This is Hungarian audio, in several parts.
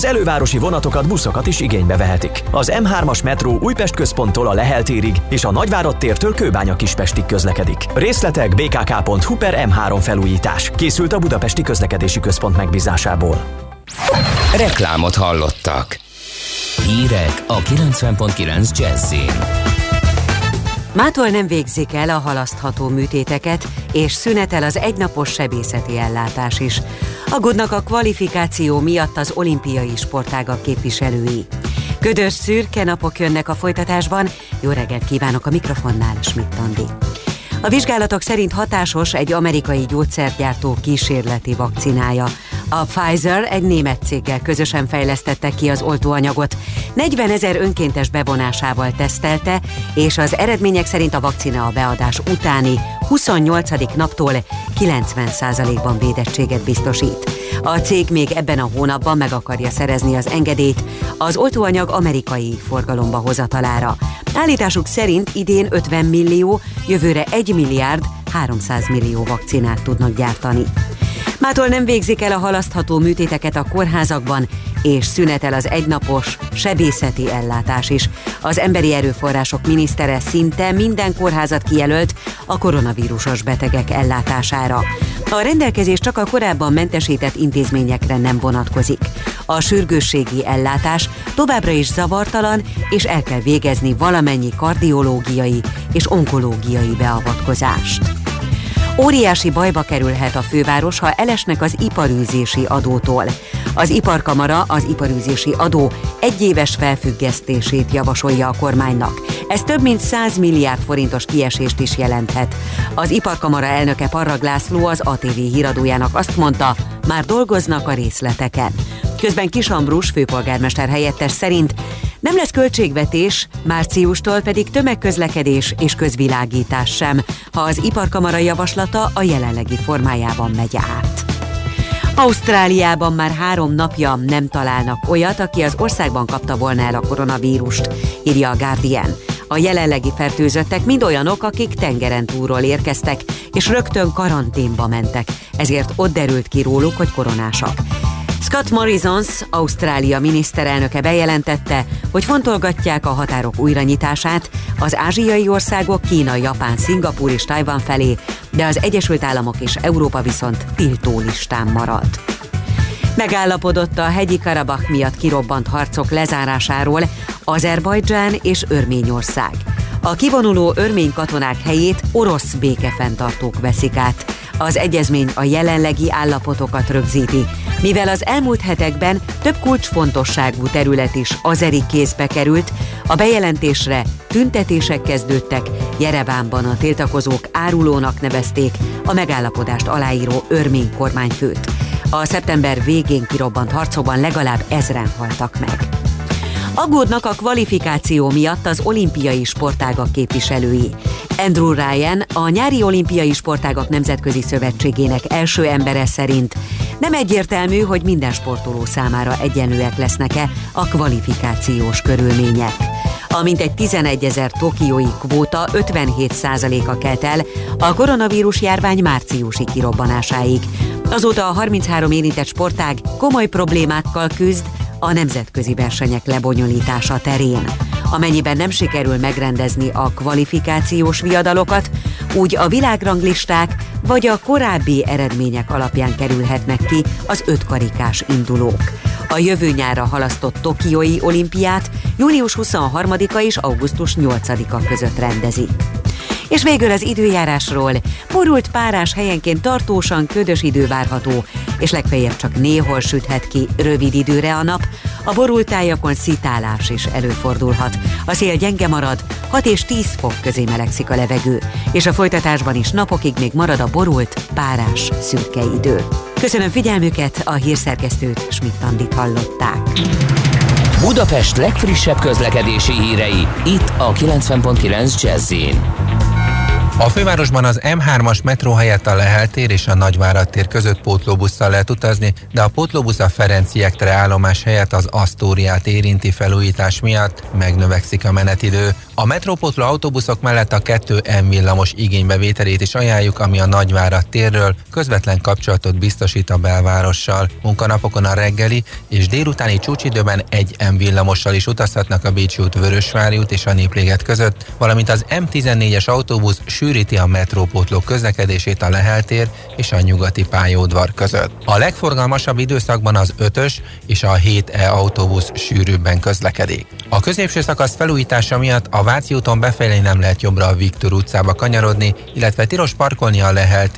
Az elővárosi vonatokat, buszokat is igénybe vehetik. Az M3-as metró Újpest központtól a Lehel térig és a Nagyvárad tértől Kőbánya Kispestig közlekedik. Részletek bkk.hu per M3 felújítás. Készült a Budapesti Közlekedési Központ megbízásából. Reklámot hallottak. Hírek a 90.9 Jazzin. Mától nem végzik el a halasztható műtéteket, és szünetel az egynapos sebészeti ellátás is. Aggódnak a kvalifikáció miatt az olimpiai sportágak képviselői. Ködös szürke napok jönnek a folytatásban. Jó reggelt kívánok a mikrofonnál, Schmidt Andi. A vizsgálatok szerint hatásos egy amerikai gyógyszergyártó kísérleti vakcinája. A Pfizer egy német céggel közösen fejlesztette ki az oltóanyagot. 40 ezer önkéntes bevonásával tesztelte, és az eredmények szerint a vakcina a beadás utáni 28. naptól 90%-ban védettséget biztosít. A cég még ebben a hónapban meg akarja szerezni az engedélyt az oltóanyag amerikai forgalomba hozatalára. Állításuk szerint idén 50 millió, jövőre 1 milliárd 300 millió vakcinát tudnak gyártani. Mától nem végzik el a halasztható műtéteket a kórházakban, és szünetel az egynapos sebészeti ellátás is. Az emberi erőforrások minisztere szinte minden kórházat kijelölt a koronavírusos betegek ellátására. A rendelkezés csak a korábban mentesített intézményekre nem vonatkozik. A sürgősségi ellátás továbbra is zavartalan, és el kell végezni valamennyi kardiológiai és onkológiai beavatkozást. Óriási bajba kerülhet a főváros, ha elesnek az iparűzési adótól. Az iparkamara az iparűzési adó egyéves felfüggesztését javasolja a kormánynak. Ez több mint 100 milliárd forintos kiesést is jelenthet. Az iparkamara elnöke Parrag László az ATV híradójának azt mondta, már dolgoznak a részleteken. Közben Kisambrus főpolgármester helyettes szerint nem lesz költségvetés, márciustól pedig tömegközlekedés és közvilágítás sem, ha az iparkamara javaslata a jelenlegi formájában megy át. Ausztráliában már három napja nem találnak olyat, aki az országban kapta volna el a koronavírust, írja a Guardian. A jelenlegi fertőzöttek mind olyanok, akik tengeren túlról érkeztek, és rögtön karanténba mentek, ezért ott derült ki róluk, hogy koronásak. Scott Morrisons, Ausztrália miniszterelnöke bejelentette, hogy fontolgatják a határok újranyitását az ázsiai országok Kína, Japán, Szingapúr és Tajvan felé, de az Egyesült Államok és Európa viszont tiltó listán marad. Megállapodott a hegyi Karabach miatt kirobbant harcok lezárásáról Azerbajdzsán és Örményország. A kivonuló örmény katonák helyét orosz békefenntartók veszik át. Az egyezmény a jelenlegi állapotokat rögzíti, mivel az elmúlt hetekben több kulcsfontosságú terület is azeri kézbe került, a bejelentésre tüntetések kezdődtek, Jerevánban a tiltakozók árulónak nevezték a megállapodást aláíró örmény kormányfőt. A szeptember végén kirobbant harcokban legalább ezren haltak meg. Aggódnak a kvalifikáció miatt az olimpiai sportágak képviselői. Andrew Ryan, a nyári olimpiai sportágak nemzetközi szövetségének első embere szerint nem egyértelmű, hogy minden sportoló számára egyenlőek lesznek-e a kvalifikációs körülmények. A mintegy 11 ezer tokiói kvóta 57%-a kelt el a koronavírus járvány márciusi kirobbanásáig. Azóta a 33 érintett sportág komoly problémákkal küzd, a nemzetközi versenyek lebonyolítása terén. Amennyiben nem sikerül megrendezni a kvalifikációs viadalokat, úgy a világranglisták vagy a korábbi eredmények alapján kerülhetnek ki az ötkarikás indulók. A jövő nyára halasztott Tokiói olimpiát június 23-a és augusztus 8-a között rendezi. És végül az időjárásról. Borult párás helyenként tartósan ködös idő várható, és legfeljebb csak néhol süthet ki rövid időre a nap, a borult tájakon szitálás is előfordulhat. A szél gyenge marad, 6 és 10 fok közé melegszik a levegő, és a folytatásban is napokig még marad a borult, párás, szürke idő. Köszönöm figyelmüket, a hírszerkesztőt Schmidt-Tandit hallották. Budapest legfrissebb közlekedési hírei, itt a 90.9 jazz A fővárosban az M3-as metró helyett a Lehel tér és a Nagyvárad tér között pótlóbusszal lehet utazni, de a pótlóbusz a Ferenciektre állomás helyett az Asztóriát érinti felújítás miatt megnövekszik a menetidő. A metrópótló autóbuszok mellett a 2 M villamos igénybevételét is ajánljuk, ami a Nagyvárad térről közvetlen kapcsolatot biztosít a belvárossal. Munkanapokon a reggeli és délutáni csúcsidőben egy M villamossal is utazhatnak a Bécsi út, Vörösvári út és a Népléget között, valamint az M14-es autóbusz sűríti a metrópótlók közlekedését a Lehel tér és a nyugati pályaudvar között. A legforgalmasabb időszakban az 5-ös és a 7E autóbusz sűrűbben közlekedik. A középső szakasz felújítása miatt a Váci úton befelé nem lehet jobbra a Viktor utcába kanyarodni, illetve tilos parkolni a Lehel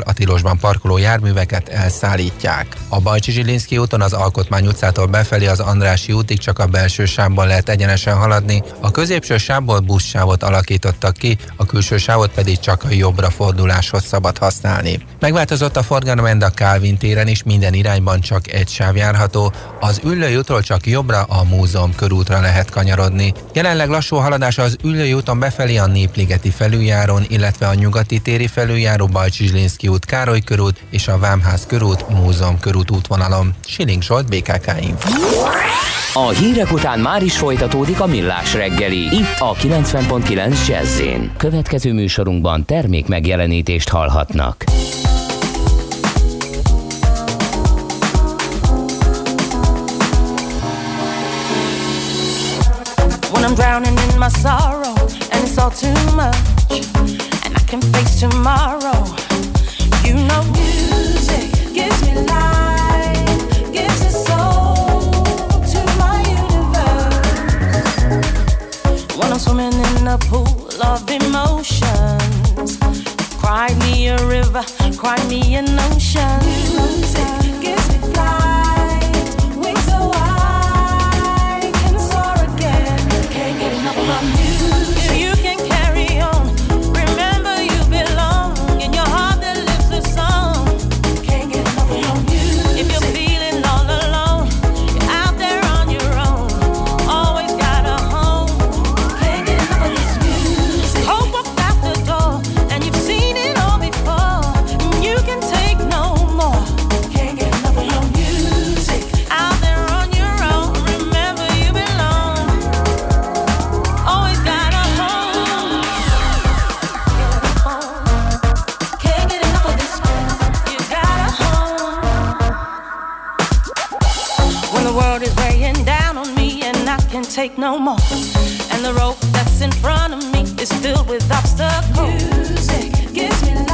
a tilosban parkoló járműveket elszállítják. A Bajcsi Zsilinszki úton az Alkotmány utcától befelé az Andrási útig csak a belső sávban lehet egyenesen haladni, a középső sávból buszsávot alakítottak ki, a külső sávot pedig csak a jobbra forduláshoz szabad használni. Megváltozott a forgalom a Kálvin téren is, minden irányban csak egy sáv járható, az Üllői útról csak jobbra a múzeum körútra lehet kanyarodni. Jelenleg lassú haladás az Üllői úton befelé a Népligeti felüljáron, illetve a Nyugati téri felüljáró Bajcsizslinszki út, Károly körút és a Vámház körút, Múzeum körút útvonalon. Siling Zsolt, BKK Info. A hírek után már is folytatódik a millás reggeli. Itt a 90.9 jazz Következő műsorunkban termék megjelenítést hallhatnak. When I'm drowning in my sorrow and it's all too much and I can face tomorrow you know music gives me life a pool of emotions. Cry me a river cry me an ocean weighing down on me and I can take no more. And the rope that's in front of me is filled with obstacles. Music gives me life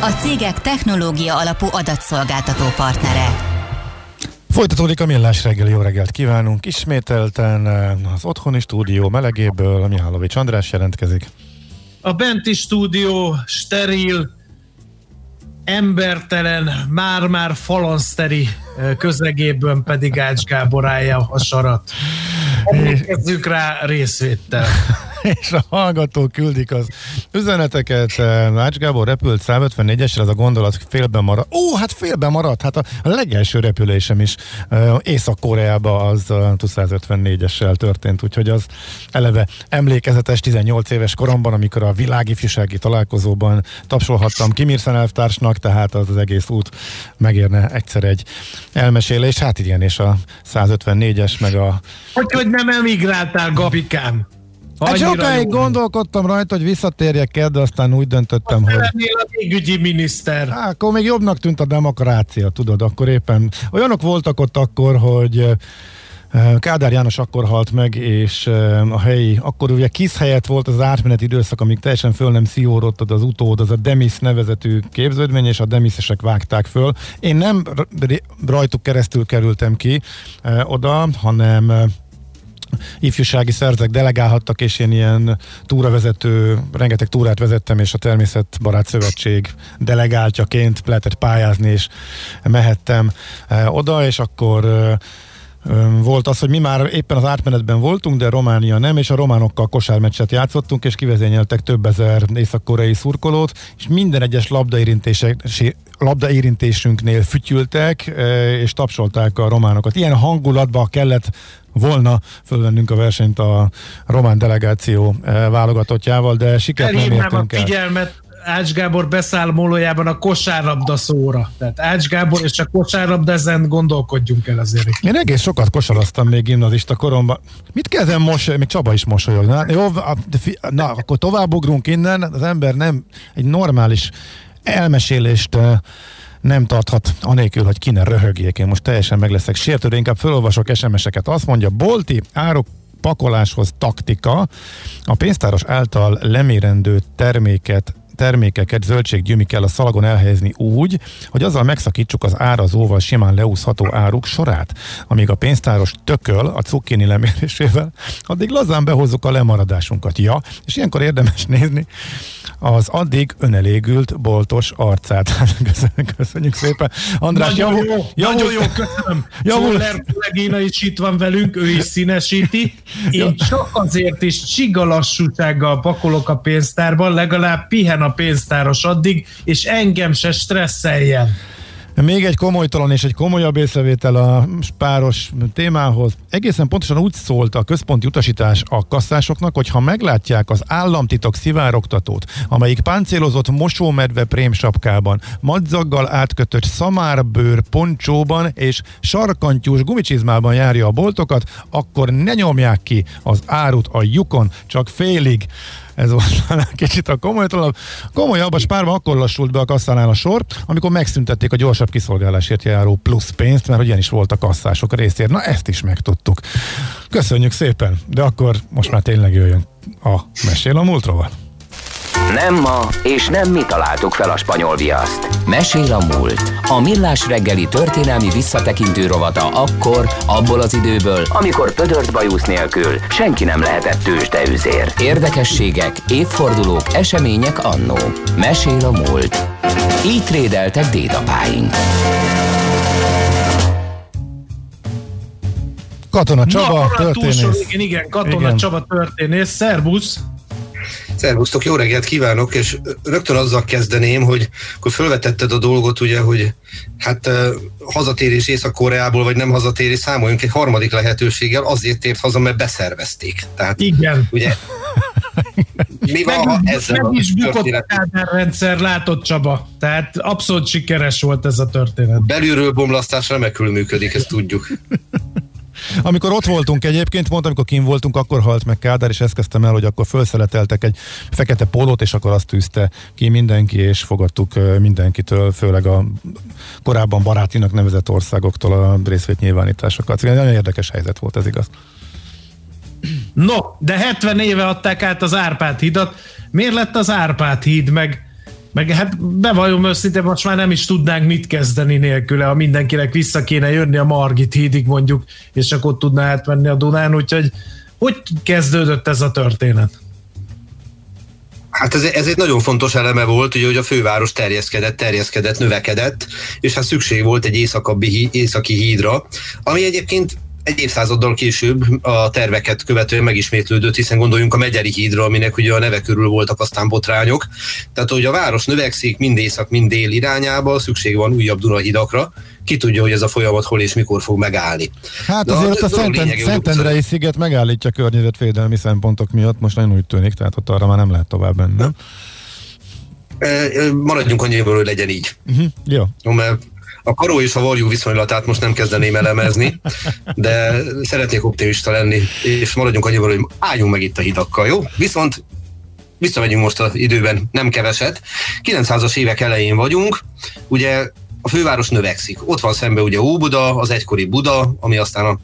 A cégek technológia alapú adatszolgáltató partnere. Folytatódik a millás reggel, jó reggelt kívánunk. Ismételten eh, az otthoni stúdió melegéből Mihálovics András jelentkezik. A benti stúdió steril, embertelen, már-már falanszteri eh, közegéből pedig Ács Gábor állja a sarat. Emlékezzük rá részvétel. és a hallgatók küldik az üzeneteket. Ács Gábor repült 154-esre, ez a gondolat félben maradt. Ó, hát félben maradt. Hát a, legelső repülésem is Észak-Koreába az uh, 154-essel történt, úgyhogy az eleve emlékezetes 18 éves koromban, amikor a világifjúsági találkozóban tapsolhattam Kim elvtársnak, tehát az az egész út megérne egyszer egy elmesélés. Hát igen, és a 154-es meg a... Hogy, hogy nem emigráltál, Gabikám? Hát sokáig gondolkodtam rajta, hogy visszatérjek de aztán úgy döntöttem, hogy... Lennél a égügyi miniszter. Há, akkor még jobbnak tűnt a demokrácia, tudod, akkor éppen... Olyanok voltak ott akkor, hogy Kádár János akkor halt meg, és a helyi, akkor ugye kis helyett volt az átmeneti időszak, amíg teljesen föl nem szívorodott az utód, az a Demis nevezetű képződmény, és a Demisesek vágták föl. Én nem rajtuk keresztül kerültem ki oda, hanem ifjúsági szerzek delegálhattak, és én ilyen túravezető, rengeteg túrát vezettem, és a Természetbarát Szövetség delegáltjaként lehetett pályázni, és mehettem eh, oda, és akkor eh, volt az, hogy mi már éppen az átmenetben voltunk, de Románia nem, és a románokkal kosármeccset játszottunk, és kivezényeltek több ezer észak-koreai szurkolót, és minden egyes labdaérintésünknél fütyültek, és tapsolták a románokat. Ilyen hangulatba kellett volna fölvennünk a versenyt a román delegáció válogatottjával, de sikert nem értünk a figyelmet Ács Gábor beszámolójában a kosárlabda szóra. Tehát Ács Gábor és a kosárlabda, ezen gondolkodjunk el azért. Én egész sokat kosaraztam még gimnazista koromban. Mit kezdem most, még Csaba is mosolyog. Na, jó, na, akkor továbbugrunk innen, az ember nem egy normális elmesélést nem tarthat anélkül, hogy ki ne röhögjék. Én most teljesen meg leszek sértődő, inkább felolvasok SMS-eket. Azt mondja, bolti áruk pakoláshoz taktika, a pénztáros által lemérendő terméket termékeket, zöldséggyümik kell a szalagon elhelyezni úgy, hogy azzal megszakítsuk az árazóval simán leúszható áruk sorát, amíg a pénztáros tököl a cukkini lemérésével, addig lazán behozzuk a lemaradásunkat. Ja, és ilyenkor érdemes nézni az addig önelégült boltos arcát. Köszönjük szépen. András, nagyon javul, jó, javul, nagyon jó, köszönöm. Javul. Szóval is itt van velünk, ő is színesíti. Én csak azért is csiga lassúsággal pakolok a pénztárban, legalább pihen a pénztáros addig, és engem se stresszeljen. Még egy komolytalan és egy komolyabb észrevétel a páros témához. Egészen pontosan úgy szólt a központi utasítás a kasszásoknak, hogy ha meglátják az államtitok szivárogtatót, amelyik páncélozott mosómedve prémsapkában, madzaggal átkötött szamárbőr poncsóban és sarkantyús gumicsizmában járja a boltokat, akkor ne nyomják ki az árut a lyukon, csak félig ez volt talán kicsit a komolytól. Komolyabb a spárban akkor lassult be a kasszánál a sor, amikor megszüntették a gyorsabb kiszolgálásért járó plusz pénzt, mert hogy ilyen is volt a kasszások részért. Na ezt is megtudtuk. Köszönjük szépen, de akkor most már tényleg jöjjön a mesél a múltról. Nem ma, és nem mi találtuk fel a spanyol viaszt. Mesél a múlt. A millás reggeli történelmi visszatekintő rovata akkor, abból az időből, amikor pödört bajusz nélkül senki nem lehetett tőzsdeüzér. Érdekességek, évfordulók, események annó. Mesél a múlt. Így trédeltek dédapáink. Katona Csaba, Na, történész. Túlsor, igen, igen, Katona igen. Csaba történész. Szerbusz! Szervusztok, jó reggelt kívánok, és rögtön azzal kezdeném, hogy akkor felvetetted a dolgot, ugye, hogy hát hazatérés Észak-Koreából, vagy nem hazatérés, számoljunk egy harmadik lehetőséggel, azért tért haza, mert beszervezték. Tehát, Igen. Ugye, mi van, ha ezzel meg is bukott a Kádár rendszer, látod Csaba. Tehát abszolút sikeres volt ez a történet. Belülről bomlasztás remekül működik, ezt tudjuk. Amikor ott voltunk egyébként, mondtam, amikor kim voltunk, akkor halt meg Kádár, és ezt kezdtem el, hogy akkor felszeleteltek egy fekete polót, és akkor azt tűzte ki mindenki, és fogadtuk mindenkitől, főleg a korábban barátinak nevezett országoktól a részvétnyilvánításokat. Igen, Nagyon érdekes helyzet volt ez igaz. No, de 70 éve adták át az Árpád hídat. Miért lett az Árpád híd, meg, meg hát bevallom őszintén, most már nem is tudnánk mit kezdeni nélküle, ha mindenkinek vissza kéne jönni a Margit hídig mondjuk, és csak ott tudná átmenni a Dunán, úgyhogy hogy kezdődött ez a történet? Hát ez, ez egy nagyon fontos eleme volt, ugye, hogy a főváros terjeszkedett, terjeszkedett, növekedett, és hát szükség volt egy északabbi, északi hídra, ami egyébként egy évszázaddal később a terveket követően megismétlődött, hiszen gondoljunk a Megyeri hídra, aminek ugye a neve körül voltak aztán botrányok. Tehát, hogy a város növekszik mind észak, mind dél irányába, szükség van újabb Dunahidakra. Ki tudja, hogy ez a folyamat hol és mikor fog megállni. Hát De azért ott a dolog Szenten, lényege, hogy Szentendrei sziget megállítja környezetvédelmi szempontok miatt, most nagyon úgy tűnik, tehát ott arra már nem lehet tovább menni. Maradjunk annyiból, hogy legyen így. Uh-huh. Jó, mert a karó és a varjú viszonylatát most nem kezdeném elemezni, de szeretnék optimista lenni, és maradjunk annyiban, hogy álljunk meg itt a hidakkal, jó? Viszont visszamegyünk most az időben, nem keveset. 900-as évek elején vagyunk, ugye a főváros növekszik. Ott van szembe ugye Óbuda, az egykori Buda, ami aztán a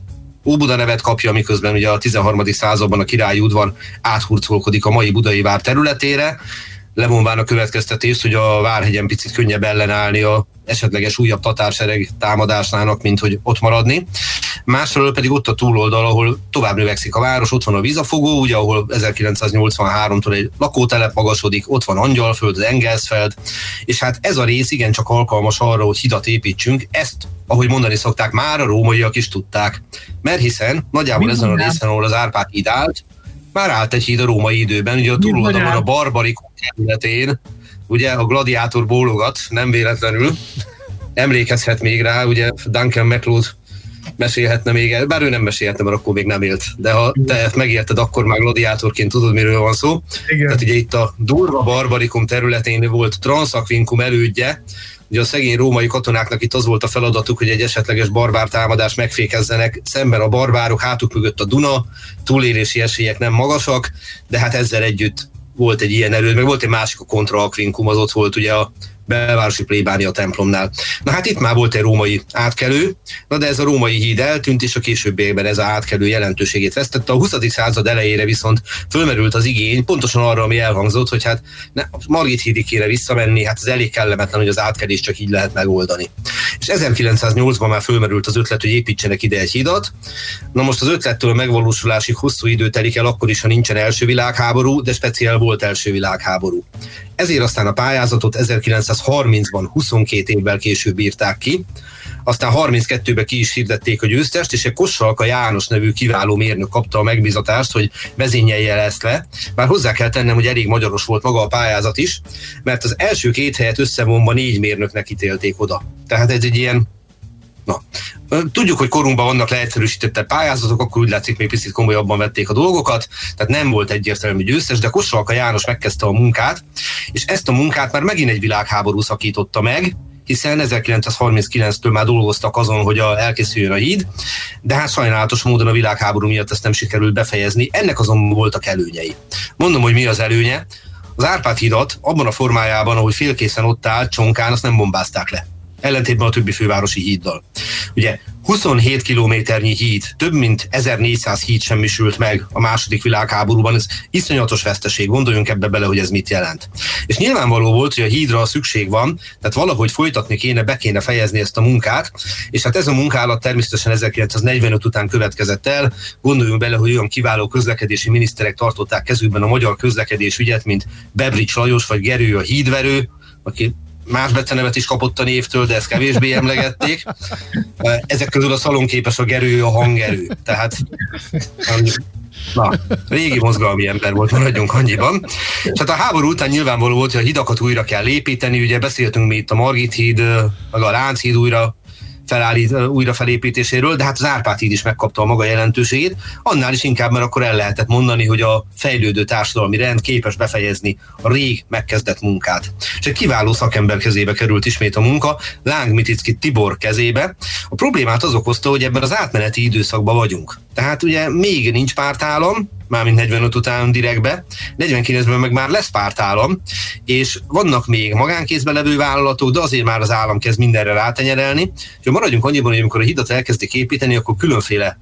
Óbuda nevet kapja, miközben ugye a 13. században a királyi udvar áthurcolkodik a mai budai vár területére, levonván a következtetést, hogy a Várhegyen picit könnyebb ellenállni a esetleges újabb tatársereg támadásának, mint hogy ott maradni. Másfelől pedig ott a túloldal, ahol tovább növekszik a város, ott van a vízafogó, ugye, ahol 1983-tól egy lakótelep magasodik, ott van Angyalföld, az Engelsfeld, és hát ez a rész igencsak alkalmas arra, hogy hidat építsünk, ezt, ahogy mondani szokták, már a rómaiak is tudták. Mert hiszen nagyjából ezen a részen, ahol az Árpád híd állt, már állt egy híd a római időben, ugye a túloldalon a barbarikum területén, ugye a gladiátor bólogat, nem véletlenül, emlékezhet még rá, ugye Duncan MacLeod mesélhetne még el, bár ő nem mesélhetne, mert akkor még nem élt, de ha te megélted, akkor már gladiátorként tudod, miről van szó. Igen. Tehát ugye itt a durva barbarikum területén volt Transzakvinkum elődje, ugye a szegény római katonáknak itt az volt a feladatuk, hogy egy esetleges barbár támadást megfékezzenek, szemben a barbárok hátuk mögött a Duna, túlélési esélyek nem magasak, de hát ezzel együtt volt egy ilyen erő, meg volt egy másik a kontra akvinkum, az ott volt ugye a belvárosi plébánia templomnál. Na hát itt már volt egy római átkelő, na de ez a római híd eltűnt, és a későbbiekben ez a átkelő jelentőségét vesztette. A 20. század elejére viszont fölmerült az igény, pontosan arra, ami elhangzott, hogy hát ne, Margit hídig kéne visszamenni, hát ez elég kellemetlen, hogy az átkelés csak így lehet megoldani. És 1908-ban már fölmerült az ötlet, hogy építsenek ide egy hidat. Na most az ötlettől a megvalósulásig hosszú idő telik el, akkor is, ha nincsen első világháború, de speciál volt első világháború. Ezért aztán a pályázatot 1930-ban 22 évvel később írták ki, aztán 32-ben ki is hirdették a győztest, és egy Kossalka János nevű kiváló mérnök kapta a megbízatást, hogy vezényelje ezt le. Bár hozzá kell tennem, hogy elég magyaros volt maga a pályázat is, mert az első két helyet összevonva négy mérnöknek ítélték oda. Tehát ez egy ilyen Na, tudjuk, hogy korunkban vannak leegyszerűsítette pályázatok, akkor úgy látszik, még picit komolyabban vették a dolgokat, tehát nem volt egyértelmű győztes, de Kossalka János megkezdte a munkát, és ezt a munkát már megint egy világháború szakította meg, hiszen 1939-től már dolgoztak azon, hogy a, elkészüljön a híd, de hát sajnálatos módon a világháború miatt ezt nem sikerült befejezni. Ennek azonban voltak előnyei. Mondom, hogy mi az előnye. Az Árpád hídat abban a formájában, ahogy félkészen ott áll, csonkán, azt nem bombázták le ellentétben a többi fővárosi híddal. Ugye 27 kilométernyi híd, több mint 1400 híd semmisült meg a második világháborúban, ez iszonyatos veszteség, gondoljunk ebbe bele, hogy ez mit jelent. És nyilvánvaló volt, hogy a hídra szükség van, tehát valahogy folytatni kéne, be kéne fejezni ezt a munkát, és hát ez a munkálat természetesen 1945 után következett el, gondoljunk bele, hogy olyan kiváló közlekedési miniszterek tartották kezükben a magyar közlekedés ügyet, mint Bebrics Lajos vagy Gerő a hídverő, aki más becenevet is kapott a névtől, de ezt kevésbé emlegették. Ezek közül a szalonképes a gerő, a hangerő. Tehát Na, régi mozgalmi ember volt, maradjunk annyiban. És hát a háború után nyilvánvaló volt, hogy a hidakat újra kell építeni, ugye beszéltünk mi itt a Margit híd, meg a Lánchíd újra felállít, újra felépítéséről, de hát az Árpád híd is megkapta a maga jelentőségét, annál is inkább, mert akkor el lehetett mondani, hogy a fejlődő társadalmi rend képes befejezni a rég megkezdett munkát. És egy kiváló szakember kezébe került ismét a munka, Láng Miticki Tibor kezébe. A problémát az okozta, hogy ebben az átmeneti időszakban vagyunk. Tehát ugye még nincs pártállam, mármint 45 után direktbe, 49-ben meg már lesz pártállam, és vannak még magánkézben levő vállalatok, de azért már az állam kezd mindenre rátenyerelni. És maradjunk annyiban, hogy amikor a hidat elkezdik építeni, akkor különféle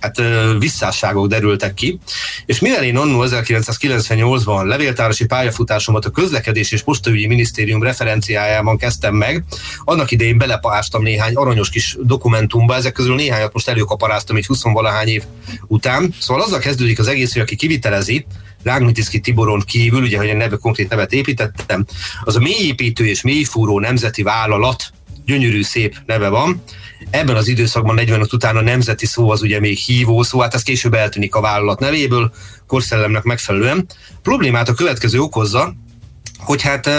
hát visszásságok derültek ki, és mivel én annó 1998-ban levéltárosi pályafutásomat a közlekedés és postaügyi minisztérium referenciájában kezdtem meg, annak idején belepástam néhány aranyos kis dokumentumba, ezek közül néhányat most előkaparáztam így 20 valahány év után. Szóval azzal kezdődik az egész, hogy aki kivitelezi, Rágnitiszki Tiboron kívül, ugye, hogy a neve, konkrét nevet építettem, az a mélyépítő és mélyfúró nemzeti vállalat, gyönyörű szép neve van, Ebben az időszakban 45 után a nemzeti szó az ugye még hívó szó, hát ez később eltűnik a vállalat nevéből, korszellemnek megfelelően. Problémát a következő okozza, hogy hát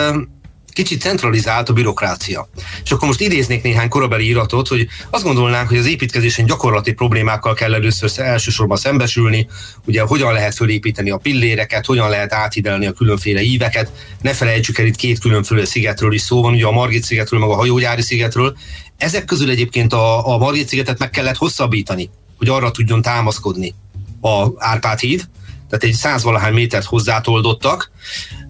kicsit centralizált a bürokrácia. És akkor most idéznék néhány korabeli iratot, hogy azt gondolnánk, hogy az építkezésen gyakorlati problémákkal kell először elsősorban szembesülni, ugye hogyan lehet fölépíteni a pilléreket, hogyan lehet áthidelni a különféle íveket. Ne felejtsük el, itt két különféle szigetről is szó van, ugye a Margit szigetről, meg a hajógyári szigetről. Ezek közül egyébként a, a Margit szigetet meg kellett hosszabbítani, hogy arra tudjon támaszkodni a Árpád híd, tehát egy százvalahány métert hozzátoldottak,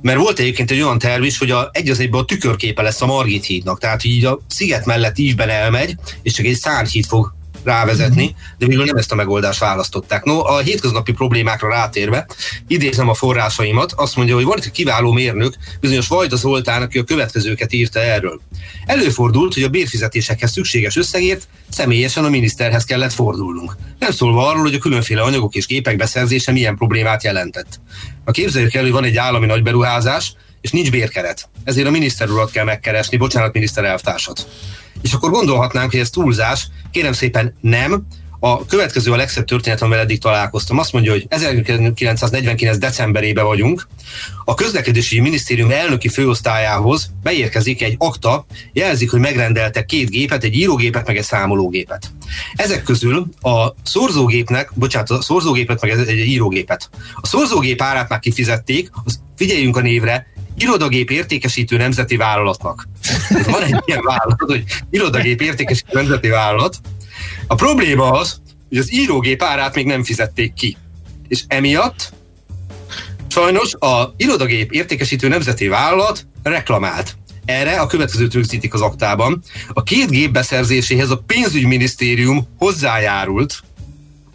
mert volt egyébként egy olyan terv is, hogy a, egy az egyben a tükörképe lesz a Margit hídnak, tehát így a sziget mellett ívben elmegy, és csak egy szárnyhíd fog rávezetni, de végül nem ezt a megoldást választották. No, a hétköznapi problémákra rátérve, idézem a forrásaimat, azt mondja, hogy volt egy kiváló mérnök, bizonyos Vajda Zoltán, aki a következőket írta erről. Előfordult, hogy a bérfizetésekhez szükséges összegért személyesen a miniszterhez kellett fordulnunk. Nem szólva arról, hogy a különféle anyagok és gépek beszerzése milyen problémát jelentett. A képzeljük el, hogy van egy állami nagyberuházás, és nincs bérkeret. Ezért a miniszter urat kell megkeresni, bocsánat, miniszter elvtársat. És akkor gondolhatnánk, hogy ez túlzás, kérem szépen nem, a következő a legszebb történet, amivel eddig találkoztam. Azt mondja, hogy 1949. decemberében vagyunk. A közlekedési minisztérium elnöki főosztályához beérkezik egy akta, jelzik, hogy megrendeltek két gépet, egy írógépet, meg egy számológépet. Ezek közül a szorzógépnek, bocsánat, a szorzógépet, meg egy írógépet. A szorzógép árát már kifizették, az, figyeljünk a névre, irodagép értékesítő nemzeti vállalatnak. Van egy ilyen vállalat, hogy irodagép értékesítő nemzeti vállalat. A probléma az, hogy az írógép árát még nem fizették ki. És emiatt sajnos a irodagép értékesítő nemzeti vállalat reklamált. Erre a következőt rögzítik az aktában. A két gép beszerzéséhez a pénzügyminisztérium hozzájárult,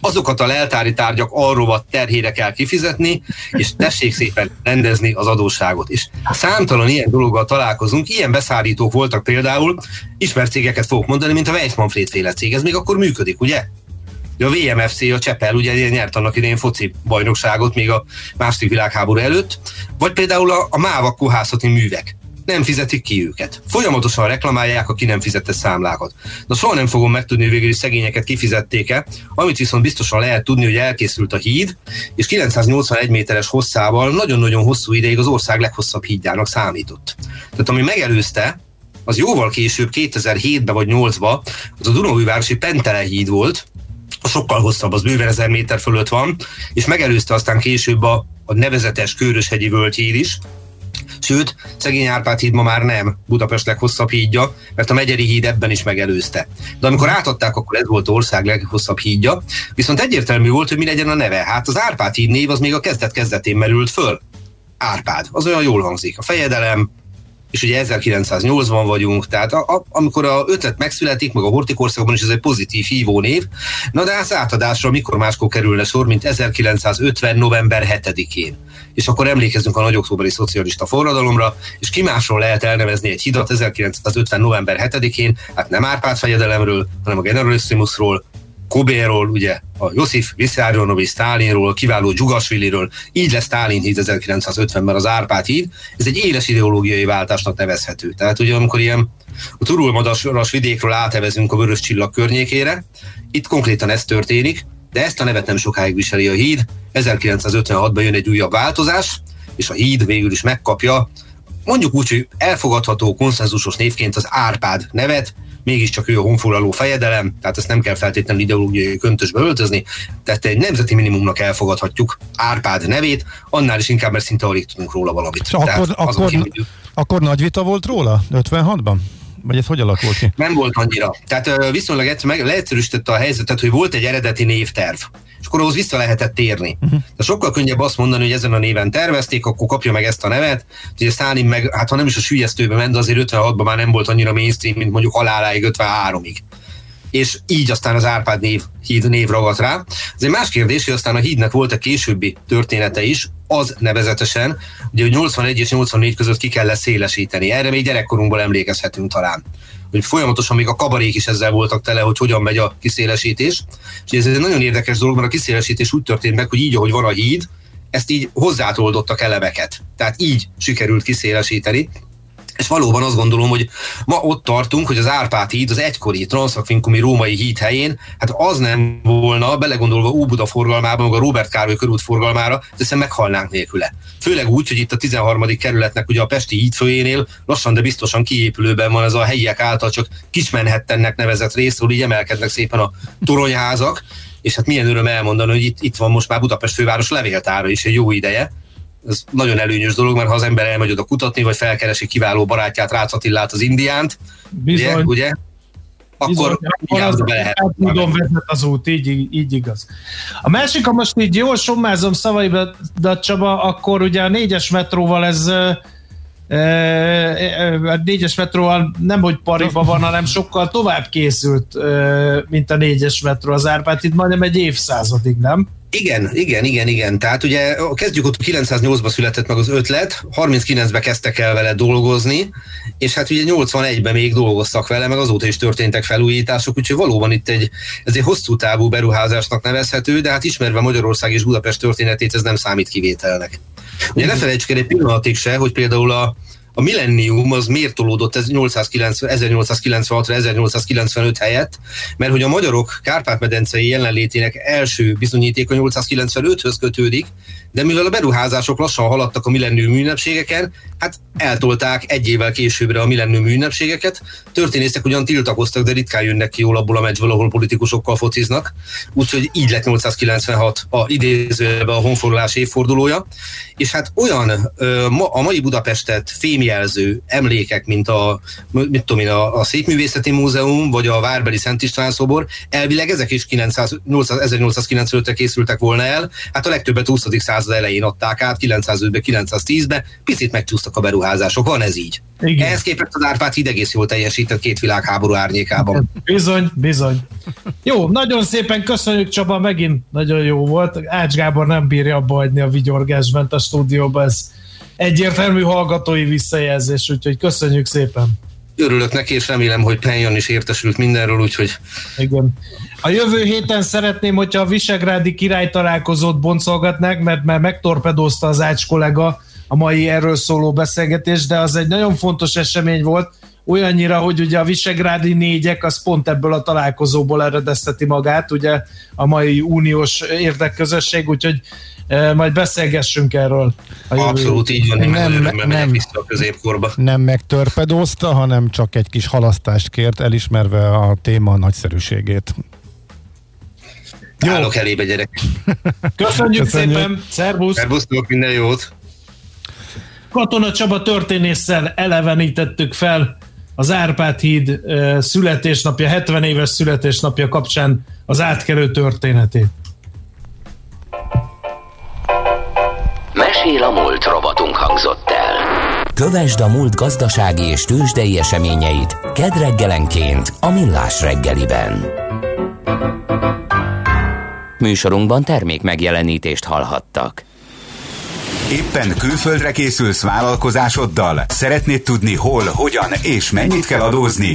azokat a leltári tárgyak arról terhére kell kifizetni, és tessék szépen rendezni az adósságot. És számtalan ilyen dologgal találkozunk, ilyen beszállítók voltak például, ismert cégeket fogok mondani, mint a Weissmanfred féle cég, ez még akkor működik, ugye? A VMFC, a Csepel ugye nyert annak idején foci bajnokságot még a második világháború előtt, vagy például a, a MÁVA kohászati művek nem fizetik ki őket. Folyamatosan reklamálják a ki nem fizetett számlákat. Na soha nem fogom megtudni, hogy végül is szegényeket kifizették-e, amit viszont biztosan lehet tudni, hogy elkészült a híd, és 981 méteres hosszával nagyon-nagyon hosszú ideig az ország leghosszabb hídjának számított. Tehát ami megelőzte, az jóval később, 2007-ben vagy 8-ban, az a Dunaújvárosi Pentele híd volt, a sokkal hosszabb, az bőven 1000 méter fölött van, és megelőzte aztán később a, a nevezetes Köröshegyi Völgyhíd is, Sőt, szegény Árpád híd ma már nem Budapest leghosszabb hídja, mert a Megyeri híd ebben is megelőzte. De amikor átadták, akkor ez volt ország leghosszabb hídja, viszont egyértelmű volt, hogy mi legyen a neve. Hát az Árpád híd név az még a kezdet-kezdetén merült föl. Árpád, az olyan jól hangzik. A fejedelem, és ugye 1980 vagyunk, tehát a, a, amikor a ötlet megszületik, meg a hortikorszakban is ez egy pozitív hívónév, na de az átadásra mikor máskor kerülne sor, mint 1950. november 7-én. És akkor emlékezünk a nagy októberi szocialista forradalomra, és ki másról lehet elnevezni egy hidat 1950. november 7-én, hát nem Árpád fejedelemről, hanem a generalissimusról, Kobéról, ugye a Josif Vissarionovics Stálinról, kiváló Dzsugasviliről, így lesz Stálin híd 1950-ben az Árpád híd. Ez egy éles ideológiai váltásnak nevezhető. Tehát ugye amikor ilyen a turulmadaras vidékről átevezünk a Vörös Csillag környékére, itt konkrétan ez történik, de ezt a nevet nem sokáig viseli a híd. 1956-ban jön egy újabb változás, és a híd végül is megkapja mondjuk úgy, hogy elfogadható konszenzusos névként az Árpád nevet, mégiscsak ő a honfoglaló fejedelem, tehát ezt nem kell feltétlenül ideológiai köntösbe öltözni, tehát egy nemzeti minimumnak elfogadhatjuk Árpád nevét, annál is inkább, mert szinte alig tudunk róla valamit. És akkor, akkor, kívül... akkor nagy vita volt róla 56-ban? Vagy ez hogy alakult ki? Nem volt annyira. Tehát viszonylag egyszer meg leegyszerűsítette a helyzetet, hogy volt egy eredeti névterv és akkor ahhoz vissza lehetett térni. Uh-huh. De sokkal könnyebb azt mondani, hogy ezen a néven tervezték, akkor kapja meg ezt a nevet. Ugye Stalin meg, hát ha nem is a sülyeztőbe ment, de azért 56-ban már nem volt annyira mainstream, mint mondjuk haláláig 53-ig és így aztán az Árpád név, híd név ragadt rá. Ez egy más kérdés, hogy aztán a hídnek volt a későbbi története is, az nevezetesen, ugye, hogy 81 és 84 között ki kell szélesíteni. Erre még gyerekkorunkból emlékezhetünk talán hogy folyamatosan még a kabarék is ezzel voltak tele, hogy hogyan megy a kiszélesítés. És ez egy nagyon érdekes dolog, mert a kiszélesítés úgy történt meg, hogy így, ahogy van a híd, ezt így hozzátoldottak elemeket. Tehát így sikerült kiszélesíteni. És valóban azt gondolom, hogy ma ott tartunk, hogy az Árpád híd, az egykori transzakvinkumi római híd helyén, hát az nem volna, belegondolva Óbuda forgalmában, meg a Robert Károly körút forgalmára, hiszen meghalnánk nélküle. Főleg úgy, hogy itt a 13. kerületnek ugye a Pesti hídfőjénél lassan, de biztosan kiépülőben van ez a helyiek által csak Kismenhettennek nevezett rész, ahol így emelkednek szépen a toronyházak, és hát milyen öröm elmondani, hogy itt, itt van most már Budapest főváros levéltára is egy jó ideje, ez nagyon előnyös dolog, mert ha az ember elmegy oda kutatni, vagy felkeresi kiváló barátját, Rácz Attillát, az Indiánt, Bizony. ugye, ugye akkor az be lehet. Tudom vezet az út, így, így igaz. A másik, ha most így jól sommázom szavaiba, de Csaba, akkor ugye a négyes metróval ez a négyes metróval nem hogy pariba van, hanem sokkal tovább készült, mint a négyes metró az Árpád, itt majdnem egy évszázadig, nem? Igen, igen, igen, igen. Tehát ugye kezdjük ott 908-ban született meg az ötlet, 39-ben kezdtek el vele dolgozni, és hát ugye 81-ben még dolgoztak vele, meg azóta is történtek felújítások, úgyhogy valóban itt egy, ez egy hosszú távú beruházásnak nevezhető, de hát ismerve Magyarország és Budapest történetét ez nem számít kivételnek. Ugye ne felejtsük el egy pillanatig se, hogy például a, a millennium az miért tolódott 1896-ra 1895 helyett, mert hogy a magyarok Kárpát-medencei jelenlétének első bizonyítéka 895-höz kötődik, de mivel a beruházások lassan haladtak a millennium ünnepségeken, hát eltolták egy évvel későbbre a millennium ünnepségeket. Történészek ugyan tiltakoztak, de ritkán jönnek ki jól abból a meccsből, ahol politikusokkal fociznak. Úgyhogy így lett 896 a idézőbe a honfordulás évfordulója. És hát olyan a mai Budapestet fémjelző emlékek, mint a, mit tudom én, a, a Szépművészeti Múzeum, vagy a Várbeli Szent István szobor, elvileg ezek is 900, 1895-re készültek volna el, hát a legtöbbet 20. század elején adták át, 905-be, 910-be, picit megcsúsztak a beruházások, van ez így. Igen. Ehhez képest az Árpád híd egész jól teljesített két világháború árnyékában. Bizony, bizony. Jó, nagyon szépen köszönjük Csaba, megint nagyon jó volt. Ács Gábor nem bírja abba hagyni a vigyorgásbent a stúdióban, ez egyértelmű hallgatói visszajelzés, úgyhogy köszönjük szépen. Örülök neki, és remélem, hogy Penjon is értesült mindenről, úgyhogy... Igen. A jövő héten szeretném, hogyha a Visegrádi király találkozót boncolgatnák, mert már megtorpedózta az Ács kollega a mai erről szóló beszélgetés, de az egy nagyon fontos esemény volt, olyannyira, hogy ugye a Visegrádi négyek az pont ebből a találkozóból eredezteti magát, ugye a mai uniós érdekközösség, úgyhogy majd beszélgessünk erről. A Abszolút így van, nem, nem, nem vissza a középkorba. Nem megtörpedózta, hanem csak egy kis halasztást kért, elismerve a téma nagyszerűségét. Állok elébe, gyerek. Köszönjük, Köszönjük. szépen, szervusz! Szervusztok, minden jót! Katona Csaba történésszel elevenítettük fel az Árpád híd születésnapja, 70 éves születésnapja kapcsán az átkelő történetét. Mesél a múlt robotunk hangzott el. Kövesd a múlt gazdasági és tőzsdei eseményeit kedd reggelenként a Millás reggeliben. Műsorunkban termék megjelenítést hallhattak. Éppen külföldre készülsz vállalkozásoddal? Szeretnéd tudni hol, hogyan és mennyit kell adózni?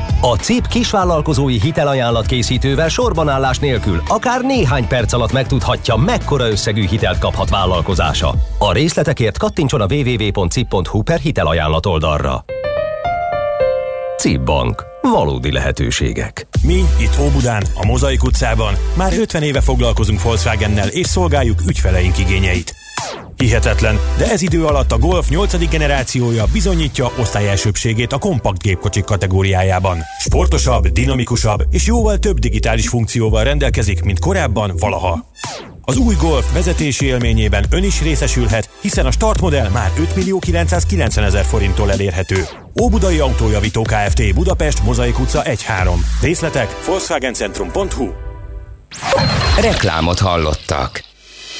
A CIP kisvállalkozói hitelajánlat készítővel sorbanállás nélkül akár néhány perc alatt megtudhatja, mekkora összegű hitelt kaphat vállalkozása. A részletekért kattintson a www.cip.hu per hitelajánlat oldalra. CIP Bank. Valódi lehetőségek. Mi itt Óbudán, a Mozaik utcában már 50 éve foglalkozunk Volkswagennel és szolgáljuk ügyfeleink igényeit. Hihetetlen, de ez idő alatt a Golf 8. generációja bizonyítja osztályelsőbségét a kompakt gépkocsik kategóriájában. Sportosabb, dinamikusabb és jóval több digitális funkcióval rendelkezik, mint korábban valaha. Az új Golf vezetési élményében ön is részesülhet, hiszen a startmodell már 5 millió 990 ezer forinttól elérhető. Óbudai Autójavító Kft. Budapest, Mozaik utca 1-3. Részletek volkswagencentrum.hu Reklámot hallottak.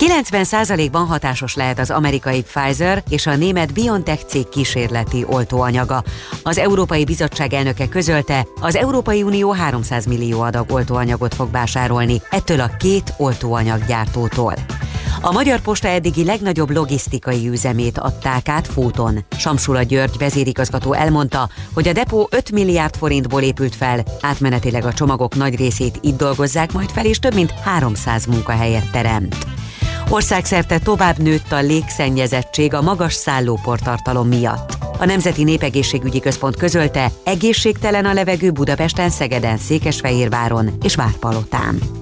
90%-ban hatásos lehet az amerikai Pfizer és a német BioNTech cég kísérleti oltóanyaga. Az Európai Bizottság elnöke közölte, az Európai Unió 300 millió adag oltóanyagot fog vásárolni ettől a két oltóanyaggyártótól. A Magyar Posta eddigi legnagyobb logisztikai üzemét adták át Fóton. Samsula György vezérigazgató elmondta, hogy a depó 5 milliárd forintból épült fel, átmenetileg a csomagok nagy részét itt dolgozzák majd fel, és több mint 300 munkahelyet teremt. Országszerte tovább nőtt a légszennyezettség a magas szállóportartalom miatt. A Nemzeti Népegészségügyi Központ közölte, egészségtelen a levegő Budapesten, Szegeden, Székesfehérváron és Várpalotán.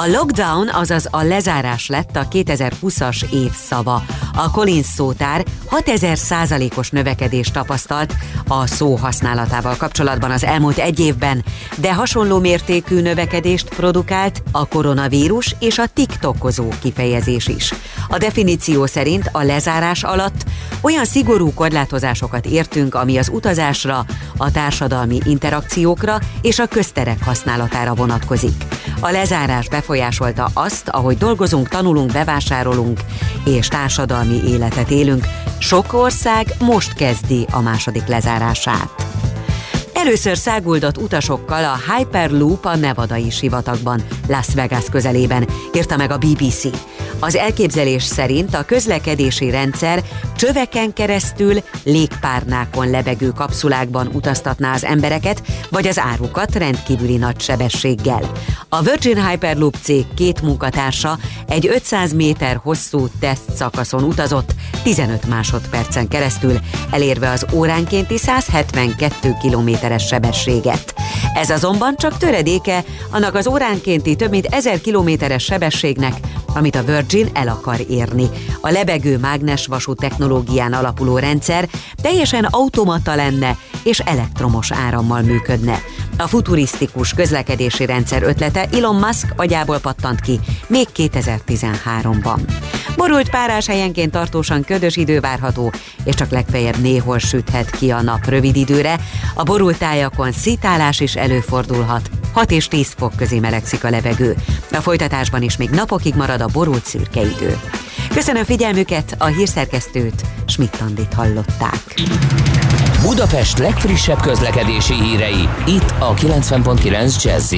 A lockdown, azaz a lezárás lett a 2020-as év szava. A Collins szótár 6000 százalékos növekedést tapasztalt a szó használatával kapcsolatban az elmúlt egy évben, de hasonló mértékű növekedést produkált a koronavírus és a tiktokozó kifejezés is. A definíció szerint a lezárás alatt olyan szigorú korlátozásokat értünk, ami az utazásra, a társadalmi interakciókra és a közterek használatára vonatkozik. A lezárás befolyásolta azt, ahogy dolgozunk, tanulunk, bevásárolunk és társadalmi életet élünk. Sok ország most kezdi a második lezárását. Először száguldott utasokkal a Hyperloop a nevadai sivatagban, Las Vegas közelében, írta meg a BBC. Az elképzelés szerint a közlekedési rendszer csöveken keresztül légpárnákon lebegő kapszulákban utaztatná az embereket, vagy az árukat rendkívüli nagy sebességgel. A Virgin Hyperloop cég két munkatársa egy 500 méter hosszú teszt szakaszon utazott 15 másodpercen keresztül, elérve az óránkénti 172 kilométeres sebességet. Ez azonban csak töredéke annak az óránkénti több mint 1000 kilométeres sebességnek, amit a Virgin el akar érni. A lebegő mágnes vasút technológián alapuló rendszer teljesen automata lenne és elektromos árammal működne. A futurisztikus közlekedési rendszer ötlete Elon Musk agyából pattant ki még 2013-ban. Borult párás helyenként tartósan ködös idő várható, és csak legfeljebb néhol süthet ki a nap rövid időre. A borult tájakon szitálás is előfordulhat, 6 és 10 fok közé melegszik a levegő. A folytatásban is még napokig marad a borult szürke idő. Köszönöm figyelmüket, a hírszerkesztőt, Schmidt-Tandit hallották. Budapest legfrissebb közlekedési hírei, itt a 90.9 jazz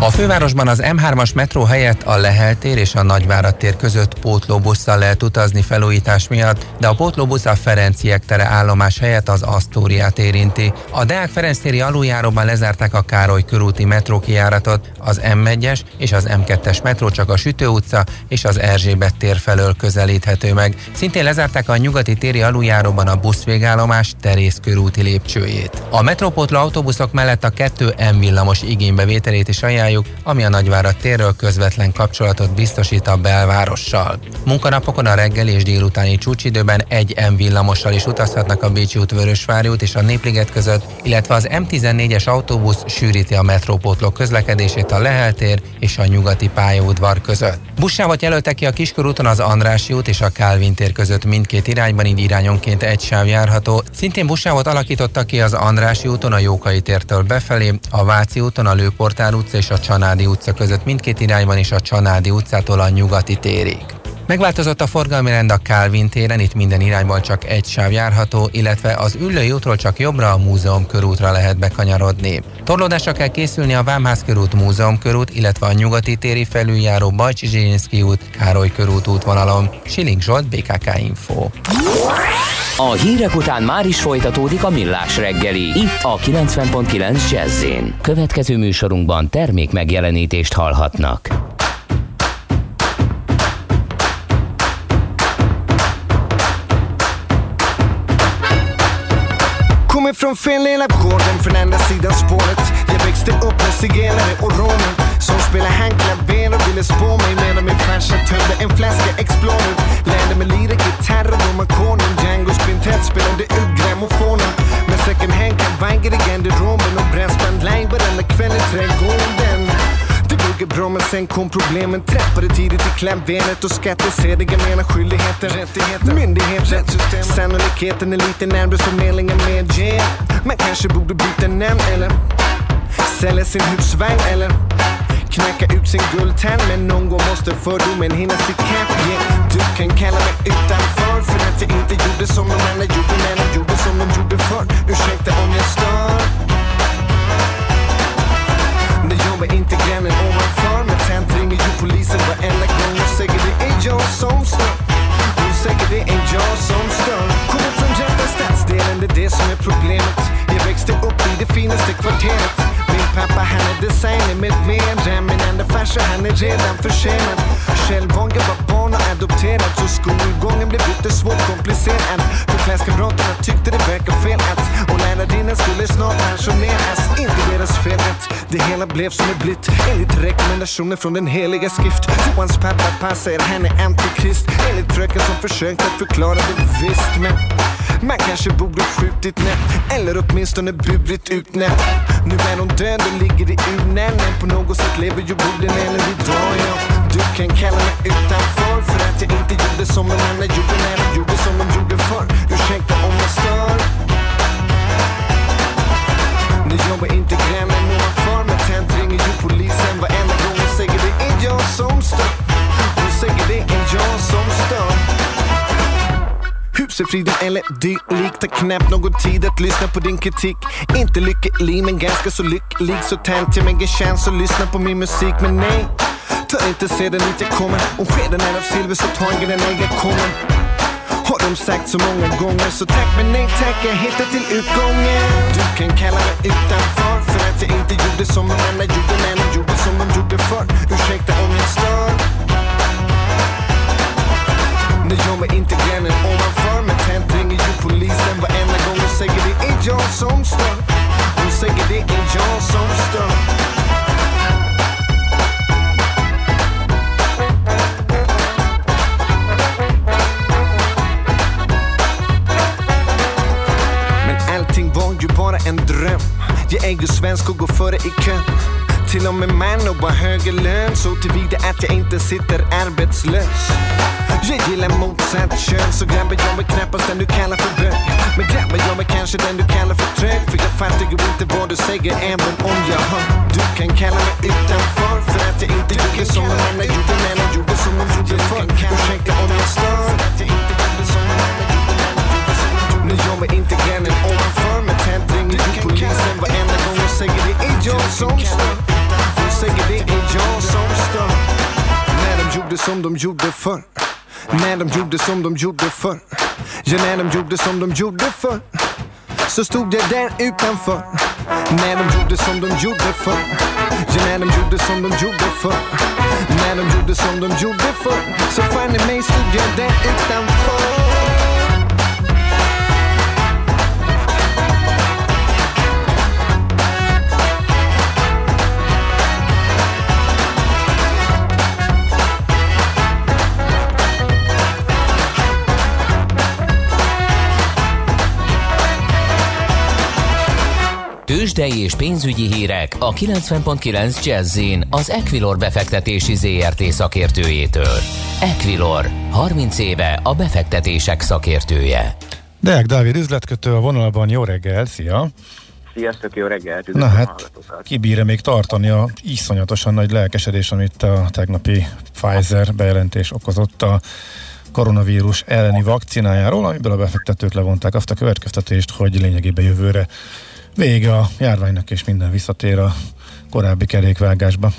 a fővárosban az M3-as metró helyett a Lehel tér és a Nagyvárad tér között pótlóbusszal lehet utazni felújítás miatt, de a pótlóbusz a Ferenciek tere állomás helyett az Asztóriát érinti. A Deák Ferenc téri aluljáróban lezárták a Károly körúti metró kijáratot, az M1-es és az M2-es metró csak a Sütő utca és az Erzsébet tér felől közelíthető meg. Szintén lezárták a nyugati téri aluljáróban a buszvégállomás Terész körúti lépcsőjét. A metrópótló autóbuszok mellett a 2 M villamos igénybevételét is ajánlják hozzájuk, ami a Nagyvárad térről közvetlen kapcsolatot biztosít a belvárossal. Munkanapokon a reggeli és délutáni csúcsidőben egy M villamossal is utazhatnak a Bécsi út, Vörösvári út és a Népliget között, illetve az M14-es autóbusz sűríti a metrópótlók közlekedését a Lehel tér és a nyugati pályaudvar között. Buszsávot jelöltek ki a Kiskorúton az Andrási út és a Kálvin tér között mindkét irányban, így irányonként egy sáv járható. Szintén buszsávot alakítottak ki az Andrási úton a Jókai tértől befelé, a Váci úton a Lőportál utca és a Csanádi utca között mindkét irányban és a Csanádi utcától a nyugati térig. Megváltozott a forgalmi rend a Kálvin téren, itt minden irányban csak egy sáv járható, illetve az Üllői útról csak jobbra a Múzeum körútra lehet bekanyarodni. Torlódásra kell készülni a Vámház körút, Múzeum körút, illetve a nyugati téri felüljáró Bajcsi Zsilinszki út, Károly körút útvonalon. Siling Zsolt, BKK Info. A hírek után már is folytatódik a millás reggeli. Itt a 90.9 jazz Következő műsorunkban termék megjelenítést hallhatnak. Kommer från fel del av gården, från andra sidan spåret. Jag växte upp med zigenare och romer som spelade handklaver och ville spå mig medan min farsa tömde en flaska Explorer. Lärde mig lira gitarr och Romakonen. Django's Quintet spelade ut grammofonen. Med second hand kavajer i garderoben och brassband live varenda kväll i trädgården. Det bugger bra men sen kom problemen. Träffade tidigt i klämbenet och skattesedel. Jag menar skyldigheter, rättigheter, myndigheter, rättssystem. Sannolikheten är lite närmare förmedlingen med yeah. Man kanske borde byta namn eller sälja sin husvagn eller Knäcka ut sin guldtand Men någon gång måste fördomen hinnas ikapp yeah. Du kan kalla mig utanför för att jag inte gjorde som de andra gjorde när de gjorde som de gjorde förr. Ursäkta om jag stör. Nu jobbar inte grannen ovanför Men tant ringer ju polisen varenda gång. Och säger det är jag som stör. Hon säger det är jag som stör. Kommer från jävla stadsdelen, det är det som är problemet. Jag växte upp i det finaste kvarteret. Min pappa han är designer med mera Min enda farsa han är redan försenad. Själv var jag var barn och adopterad Så skolgången blev lite svårt komplicerad. För klasskamraterna tyckte det verkade fel att Och lärarinnan skulle snart pensioneras. Inte deras fel att det hela blev som det blivit. Enligt rekommendationer från den heliga skrift. Johans pappa passar, han är antikrist. Enligt fröken som försökt att förklara det visst Men man kanske borde skjutit nätt Eller åtminstone burit ut nätt Nu är hon död och ligger i urnen Men på något sätt lever ju borden eller idag jag? Du kan kalla mig utanför För att friden eller dylikt. Tar knappt någon tid att lyssna på din kritik. Inte lycklig men ganska så lycklig. Så tänt, jag mig en chans att lyssna på min musik. Men nej, ta inte sedan dit jag kommer. Om skeden är av silver så ta den när jag kommer. Har de sagt så många gånger Så tack. Men nej tack, jag hittar till utgången. Du kan kalla mig utanför För att jag inte gjorde som de andra gjorde men de gjorde som de gjorde förr. Ursäkta om jag stör. Nu jobbar inte grannen ovanför Men tänt ringer ju polisen. Varenda gång och säger det är jag som stör. Hon säger det är jag som stör. Men allting var ju bara en dröm. Jag är ju svensk och går före i kön. Till och med man och har högre lön. Så tillvida att jag inte sitter arbetslös. Jag gillar motsatt kön Så grabben jag är knappast den du kallar för bög Men grabben jag är kanske den du kallar för trög För jag fattar ju inte vad du säger även om jag hör Du kan kalla mig utanför För att jag inte gjorde som någon andra gjorde När de gjorde som de gjorde. Förr Ursäkta om jag stör Nu gör mig inte grannen ovanför Men tant ringer polisen varenda gång och säger det är jag som stör. Hon säger det är jag som stör. När de gjorde som de gjorde förr. När de gjorde som de gjorde förr Ja, när de gjorde som de gjorde förr Så stod jag där utanför När de gjorde som de gjorde förr Ja, när de gjorde som de gjorde förr När de gjorde som de gjorde förr Så fan i mig stod jag där utanför Tőzsdei és pénzügyi hírek a 90.9 jazz az Equilor befektetési ZRT szakértőjétől. Equilor, 30 éve a befektetések szakértője. Deák Dávid üzletkötő a vonalban, jó reggel, szia! Sziasztok, jó reggelt! Na hát, kibírja még tartani a iszonyatosan nagy lelkesedés, amit a tegnapi Pfizer bejelentés okozott a koronavírus elleni vakcinájáról, amiből a befektetők levonták azt a következtetést, hogy lényegében jövőre vége a járványnak, és minden visszatér a korábbi kerékvágásba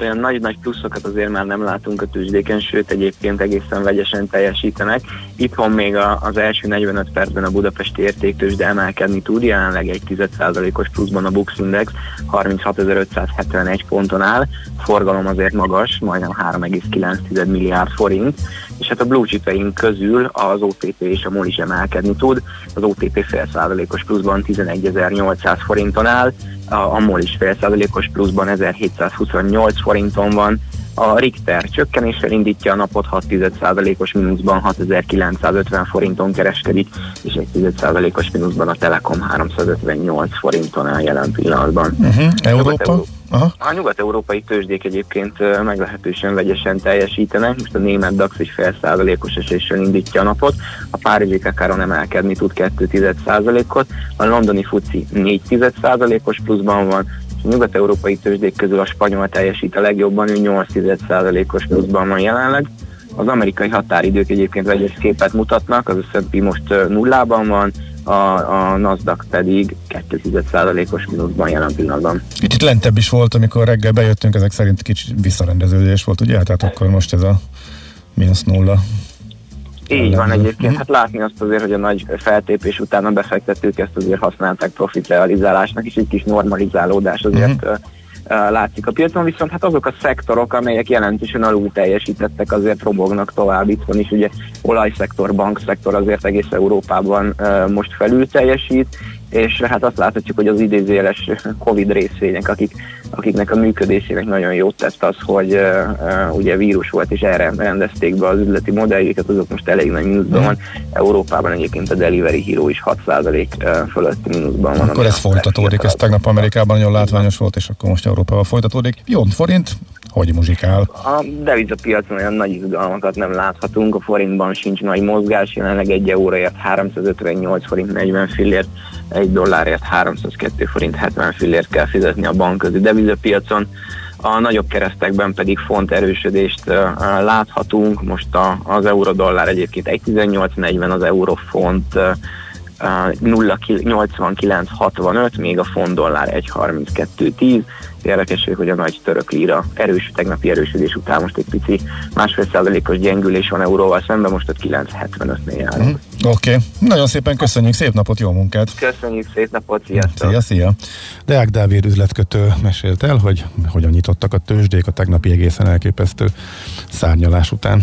olyan nagy-nagy pluszokat azért már nem látunk a tőzsdéken, sőt egyébként egészen vegyesen teljesítenek. Itthon még a, az első 45 percben a budapesti értéktős, de emelkedni tud, jelenleg egy 10%-os pluszban a Bux Index 36.571 ponton áll, forgalom azért magas, majdnem 3,9 milliárd forint, és hát a blue chipeink közül az OTP és a MOL is emelkedni tud, az OTP fél százalékos pluszban 11.800 forinton áll, a MOL is fél százalékos pluszban 1728 forinton van, a Richter csökkenéssel indítja a napot 6 os mínuszban 6950 forinton kereskedik, és egy 10 os mínuszban a Telekom 358 forinton áll jelen pillanatban. Uh-huh. Európa? Aha. A nyugat-európai tőzsdék egyébként meglehetősen vegyesen teljesítenek, most a német DAX egy fél százalékos eséssel indítja a napot, a párizsi kakáron emelkedni tud 2 százalékot, a londoni FUCI 4 százalékos pluszban van, a nyugat-európai tőzsdék közül a spanyol teljesít a legjobban, ő 8 százalékos pluszban van jelenleg. Az amerikai határidők egyébként vegyes képet mutatnak, az S&P most nullában van, a, a Nasdaq pedig 2,1%-os mínuszban jelen pillanatban. Kicsit lentebb is volt, amikor reggel bejöttünk, ezek szerint kicsit visszarendeződés volt, ugye? Tehát akkor most ez a mínusz nulla. Így van egyébként, mhm. hát látni azt azért, hogy a nagy feltépés után a befektetők ezt azért használták profit realizálásnak, és egy kis normalizálódás azért uh-huh látszik a piacon, viszont hát azok a szektorok, amelyek jelentősen alul teljesítettek, azért robognak tovább. Itt van is ugye olajszektor, bankszektor azért egész Európában most felül teljesít, és hát azt láthatjuk, hogy az idézéles Covid részvények, akik, akiknek a működésének nagyon jót tett az, hogy uh, ugye vírus volt, és erre rendezték be az üzleti modelljéket, azok most elég nagy mínuszban van. Európában egyébként a Delivery Hero is 6% fölötti mínuszban van. Akkor ez folytatódik, ez tegnap Amerikában nagyon látványos volt, és akkor most Európában folytatódik. Jó, forint, hogy muzsikál? A devizapiacon olyan nagy izgalmakat nem láthatunk, a forintban sincs nagy mozgás, jelenleg egy euróért 358 forint 40 fillért, egy dollárért 302 forint 70 fillért kell fizetni a bankközi devizapiacon. A nagyobb keresztekben pedig font erősödést láthatunk, most a, az euró-dollár egyébként 1,1840, az eurofont uh, 0,8965, még a font dollár 1,3210. Érdekes, hogy a nagy török líra erős, tegnapi erősödés után most egy pici másfél százalékos gyengülés van euróval szemben, most ott 9,75-nél járunk. Mm. Oké, okay. nagyon szépen köszönjük, szép napot, jó munkát! Köszönjük, szép napot, sziasztok! Szia, szia! Deák Dávid üzletkötő mesélt el, hogy hogyan nyitottak a tőzsdék a tegnapi egészen elképesztő szárnyalás után.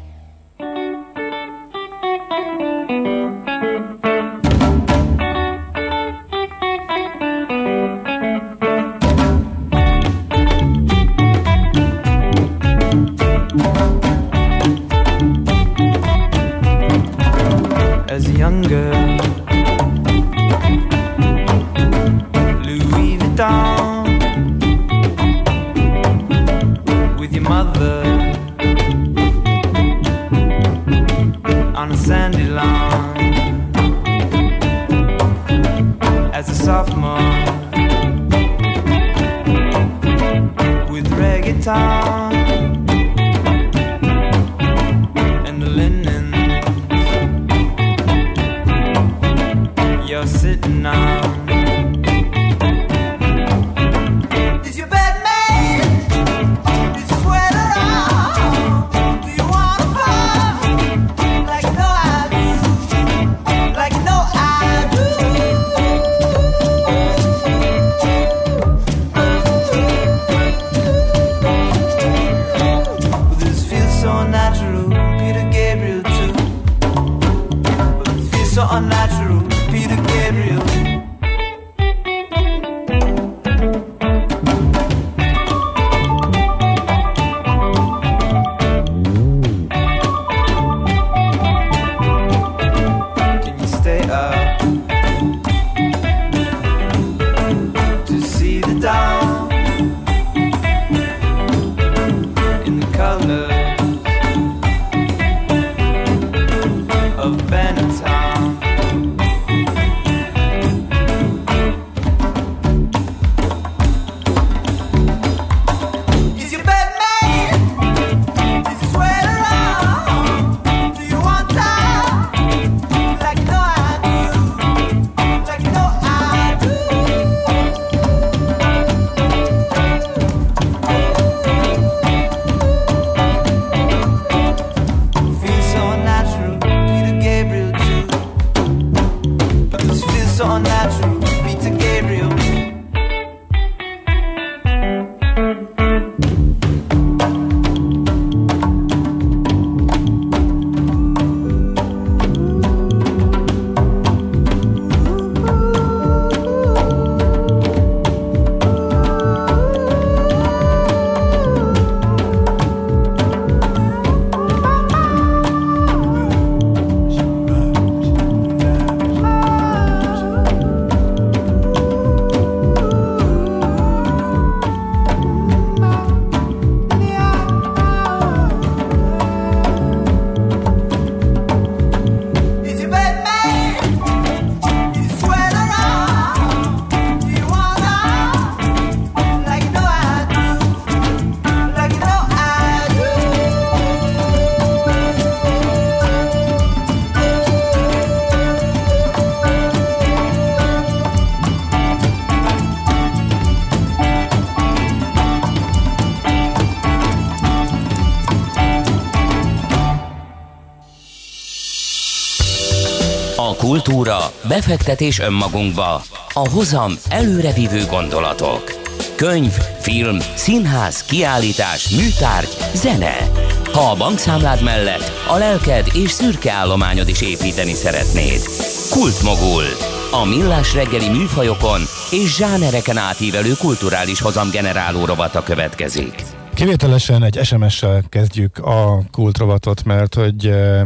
stay up. A kultúra, befektetés önmagunkba, a hozam előrevívő gondolatok. Könyv, film, színház, kiállítás, műtárgy, zene. Ha a bankszámlád mellett a lelked és szürke állományod is építeni szeretnéd. Kultmogul. A millás reggeli műfajokon és zsánereken átívelő kulturális hozamgeneráló rovata következik. Kivételesen egy SMS-sel kezdjük a kultrovatot, mert hogy eh,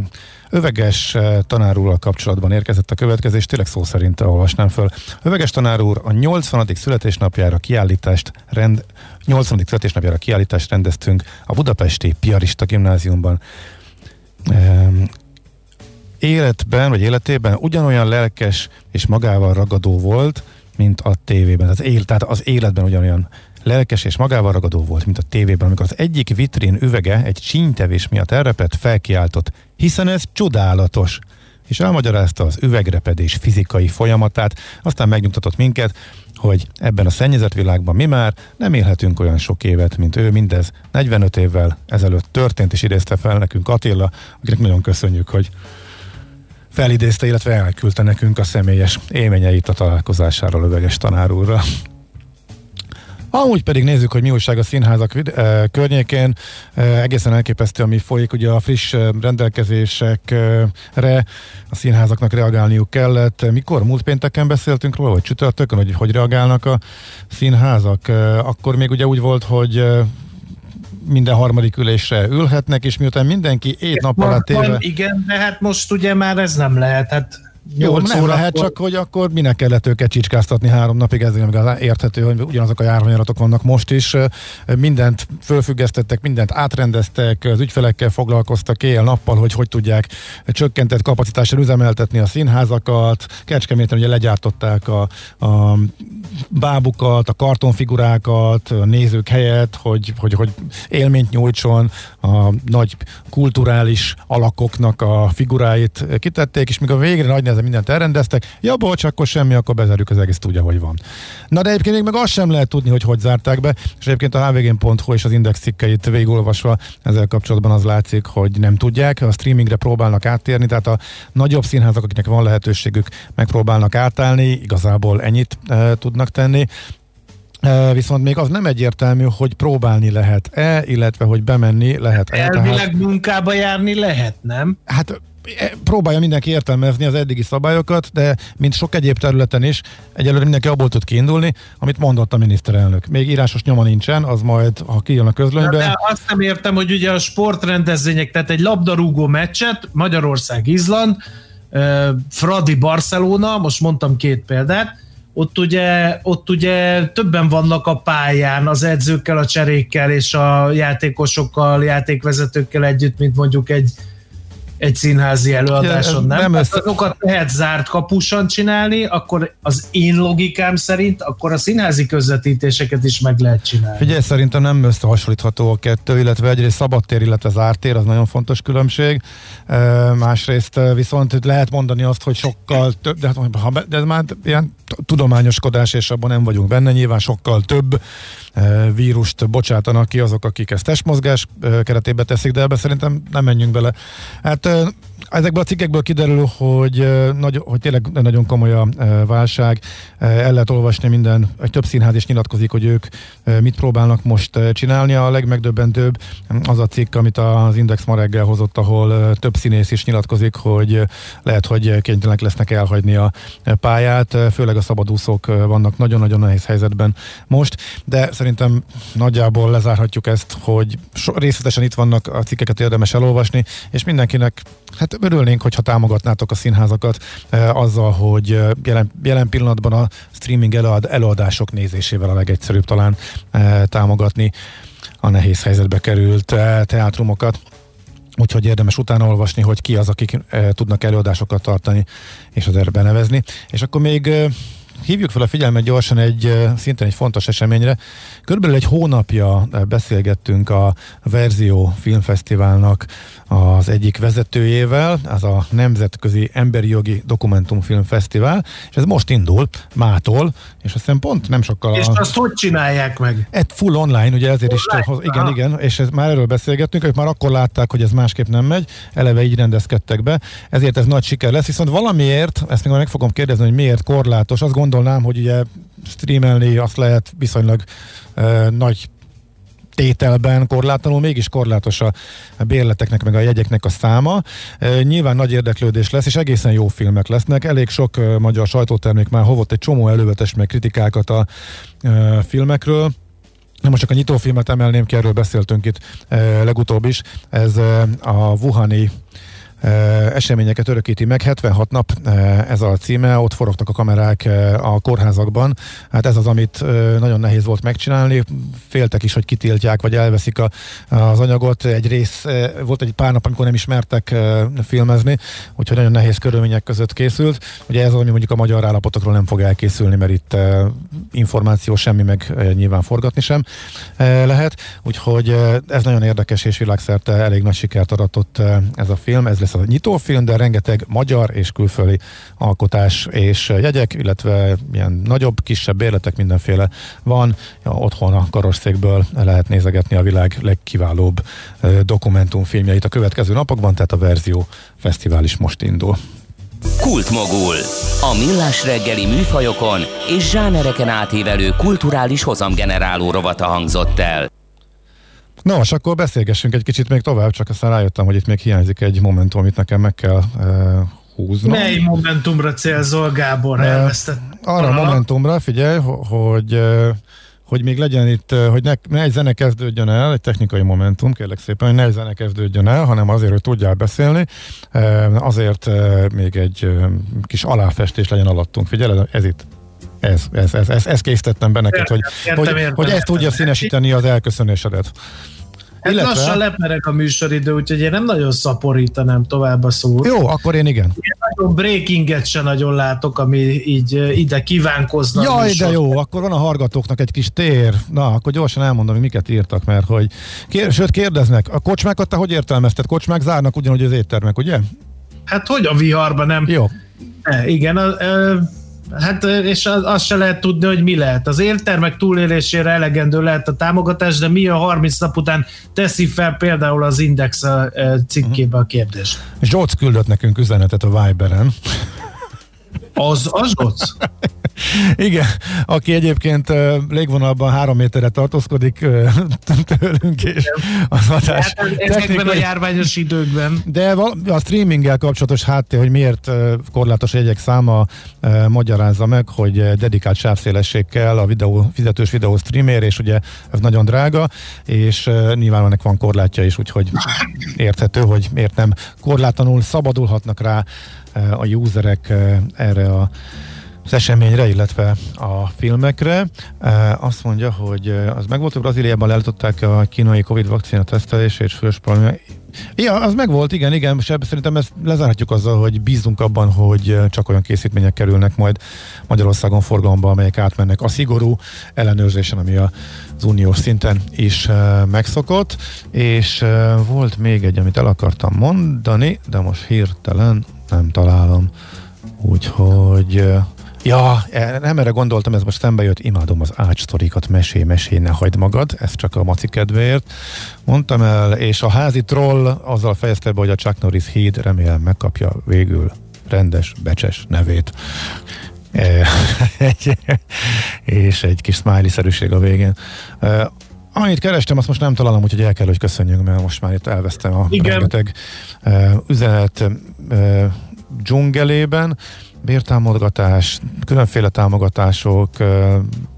Öveges eh, tanár úrral kapcsolatban érkezett a következő, és tényleg szó szerint olvasnám föl. Öveges tanár úr a 80. születésnapjára kiállítást rend, 80. születésnapjára kiállítást rendeztünk a Budapesti Piarista Gimnáziumban. Ehm, életben, vagy életében ugyanolyan lelkes és magával ragadó volt, mint a tévében. Az él, tehát az életben ugyanolyan lelkes és magával ragadó volt, mint a tévében, amikor az egyik vitrén üvege egy csínytevés miatt elrepett, felkiáltott, hiszen ez csodálatos és elmagyarázta az üvegrepedés fizikai folyamatát, aztán megnyugtatott minket, hogy ebben a szennyezett világban mi már nem élhetünk olyan sok évet, mint ő, mindez 45 évvel ezelőtt történt, és idézte fel nekünk Attila, akinek nagyon köszönjük, hogy felidézte, illetve elküldte nekünk a személyes élményeit a találkozásáról Löveges tanár úrra. Amúgy pedig nézzük, hogy mi újság a színházak eh, környékén. Eh, egészen elképesztő, ami folyik, ugye a friss rendelkezésekre a színházaknak reagálniuk kellett. Mikor? Múlt pénteken beszéltünk róla, vagy csütörtökön, hogy hogy reagálnak a színházak? Eh, akkor még ugye úgy volt, hogy minden harmadik ülésre ülhetnek, és miután mindenki ét nap alatt éve... igen, de hát most ugye már ez nem lehet. Hát Jó, nyolc nem órakor- lehet, csak hogy akkor minek kellett őket csicskáztatni három napig, ez még az érthető, hogy ugyanazok a járványaratok vannak most is. Mindent fölfüggesztettek, mindent átrendeztek, az ügyfelekkel foglalkoztak éjjel-nappal, hogy hogy tudják csökkentett kapacitással üzemeltetni a színházakat. Kecskeméten ugye legyártották a, a bábukat, a kartonfigurákat, a nézők helyett, hogy, hogy, hogy élményt nyújtson, a nagy kulturális alakoknak a figuráit kitették, és míg a végre nagy nehezen mindent elrendeztek, ja bocs, akkor semmi, akkor bezárjuk az egész úgy, ahogy van. Na de egyébként még meg azt sem lehet tudni, hogy hogy zárták be, és egyébként a hvg.hu és az index cikkeit végigolvasva ezzel kapcsolatban az látszik, hogy nem tudják, a streamingre próbálnak áttérni, tehát a nagyobb színházak, akiknek van lehetőségük, megpróbálnak átállni, igazából ennyit e, tudnak tenni. E, viszont még az nem egyértelmű, hogy próbálni lehet-e, illetve hogy bemenni lehet-e. Elvileg munkába járni lehet, nem? Hát próbálja mindenki értelmezni az eddigi szabályokat, de mint sok egyéb területen is, egyelőre mindenki abból tud kiindulni, amit mondott a miniszterelnök. Még írásos nyoma nincsen, az majd, ha kijön a közlönybe. De azt nem értem, hogy ugye a sportrendezvények, tehát egy labdarúgó meccset, Magyarország-Izland, Fradi Barcelona, most mondtam két példát, ott ugye, ott ugye többen vannak a pályán az edzőkkel, a cserékkel és a játékosokkal, játékvezetőkkel együtt, mint mondjuk egy, egy színházi előadáson, nem? nem össze- azokat lehet zárt kapusan csinálni, akkor az én logikám szerint, akkor a színházi közvetítéseket is meg lehet csinálni. Figyelj, szerintem nem összehasonlítható a kettő, illetve egyrészt szabadtér, illetve zártér, az nagyon fontos különbség. Másrészt viszont lehet mondani azt, hogy sokkal több, de, hát, de ez már ilyen tudományoskodás, és abban nem vagyunk benne, nyilván sokkal több vírust bocsátanak ki azok, akik ezt testmozgás keretébe teszik, de ebbe szerintem nem menjünk bele. Hát Ezekből a cikkekből kiderül, hogy, nagy, hogy tényleg nagyon komoly a válság. El lehet olvasni minden, több színház is nyilatkozik, hogy ők mit próbálnak most csinálni. A legmegdöbbentőbb az a cikk, amit az Index ma reggel hozott, ahol több színész is nyilatkozik, hogy lehet, hogy kénytelenek lesznek elhagyni a pályát. Főleg a szabadúszók vannak nagyon-nagyon nehéz helyzetben most, de szerintem nagyjából lezárhatjuk ezt, hogy részletesen itt vannak a cikkeket érdemes elolvasni, és mindenkinek hát örülnénk, hogyha támogatnátok a színházakat eh, azzal, hogy eh, jelen, jelen pillanatban a streaming előad, előadások nézésével a legegyszerűbb talán eh, támogatni a nehéz helyzetbe került eh, teátrumokat. Úgyhogy érdemes utána olvasni, hogy ki az, akik e, tudnak előadásokat tartani, és az erre benevezni. És akkor még e, hívjuk fel a figyelmet gyorsan egy szintén egy fontos eseményre. Körülbelül egy hónapja beszélgettünk a Verzió Filmfesztiválnak az egyik vezetőjével, az a Nemzetközi Emberi Jogi Dokumentumfilm Fesztivál, és ez most indul, mától, és azt hiszem pont nem sokkal... És a- azt hogy csinálják meg? egy full online, ugye ezért is, Online? igen, igen, és ez már erről beszélgettünk, ők már akkor látták, hogy ez másképp nem megy, eleve így rendezkedtek be, ezért ez nagy siker lesz, viszont valamiért, ezt még meg fogom kérdezni, hogy miért korlátos, azt gondolnám, hogy ugye streamelni azt lehet viszonylag uh, nagy tételben korlátlanul, mégis korlátos a bérleteknek, meg a jegyeknek a száma. E, Nyilván nagy érdeklődés lesz, és egészen jó filmek lesznek. Elég sok e, magyar sajtótermék már hovott egy csomó elővetes meg kritikákat a e, filmekről. Nem most csak a nyitófilmet emelném ki, erről beszéltünk itt legutóbb is. Ez a Wuhani eseményeket örökíti meg. 76 nap ez a címe, ott forogtak a kamerák a kórházakban. Hát ez az, amit nagyon nehéz volt megcsinálni. Féltek is, hogy kitiltják, vagy elveszik a, az anyagot. Egy rész, volt egy pár nap, amikor nem is mertek e, filmezni, úgyhogy nagyon nehéz körülmények között készült. Ugye ez az, ami mondjuk a magyar állapotokról nem fog elkészülni, mert itt információ semmi, meg nyilván forgatni sem lehet. Úgyhogy ez nagyon érdekes, és világszerte elég nagy sikert aratott ez a film. Ez lesz a nyitófilm, de rengeteg magyar és külföldi alkotás és jegyek, illetve ilyen nagyobb, kisebb bérletek mindenféle van. Ja, otthon a karosszékből lehet nézegetni a világ legkiválóbb dokumentumfilmjeit a következő napokban, tehát a Verzió Fesztivál is most indul. Kultmogul. A millás reggeli műfajokon és zsánereken átívelő kulturális hozamgeneráló rovata hangzott el. Nos, akkor beszélgessünk egy kicsit még tovább, csak aztán rájöttem, hogy itt még hiányzik egy momentum, amit nekem meg kell uh, húznom. Mely momentumra célzol, Gábor? Eh, Elvesztett. Arra a momentumra, figyelj, ho- hogy eh, hogy még legyen itt, hogy ne, ne egy zene kezdődjön el, egy technikai momentum, kérlek szépen, hogy ne egy zene kezdődjön el, hanem azért, hogy tudjál beszélni, azért még egy kis aláfestés legyen alattunk. Figyelj, ez itt. Ez, ez, ez, ez, ezt készítettem be neked, hogy, Értem, hogy, értem, hogy ezt értem. tudja színesíteni az elköszönésedet. Hát Illetve- lassan leperek a műsoridő, úgyhogy én nem nagyon szaporítanám tovább a szót. Jó, akkor én igen. Én nagyon breakinget se nagyon látok, ami így ide kívánkozna. a Jaj, de jó, akkor van a hallgatóknak egy kis tér. Na, akkor gyorsan elmondom, hogy miket írtak, mert hogy... Kér, sőt, kérdeznek, a kocsmákat te hogy értelmezted? Kocsmák zárnak ugyanúgy az éttermek, ugye? Hát hogy a viharban nem? Jó. E, igen, a, e, hát és az, azt se lehet tudni, hogy mi lehet. Az értermek túlélésére elegendő lehet a támogatás, de mi a 30 nap után teszi fel például az Index a, cikkébe a kérdést. Zsoc küldött nekünk üzenetet a Viberen. Az, az Zsoc? Igen, aki egyébként légvonalban három méterre tartózkodik tőlünk, és az adás Hát ezekben a technikai- járványos időkben. De a streaminggel kapcsolatos háttér, hogy miért korlátos jegyek száma magyarázza meg, hogy dedikált sávszélesség kell a videó, fizetős videó streamér, és ugye ez nagyon drága, és nyilván ennek van korlátja is, úgyhogy érthető, hogy miért nem korlátlanul szabadulhatnak rá a userek erre a az eseményre, illetve a filmekre. Azt mondja, hogy az megvolt, hogy Brazíliában leállították a kínai Covid vakcina tesztelését, és probléma. Ja, az megvolt, igen, igen, és szerintem ezt lezárhatjuk azzal, hogy bízunk abban, hogy csak olyan készítmények kerülnek majd Magyarországon forgalomba, amelyek átmennek a szigorú ellenőrzésen, ami az uniós szinten is megszokott, és volt még egy, amit el akartam mondani, de most hirtelen nem találom. Úgyhogy Ja, e- nem erre gondoltam, ez most szembe jött, imádom az ácssztorikat, mesé, mesé, ne hagyd magad, ez csak a maci kedvéért. Mondtam el, és a házi troll azzal fejezte be, hogy a Chuck Norris híd remélem megkapja végül rendes, becses nevét. E, egy, és egy kis smiley-szerűség a végén. E, Annyit kerestem, azt most nem találom, úgyhogy el kell, hogy köszönjünk, mert most már itt elvesztem a Igen. rengeteg üzenet dzsungelében. Bértámogatás, különféle támogatások,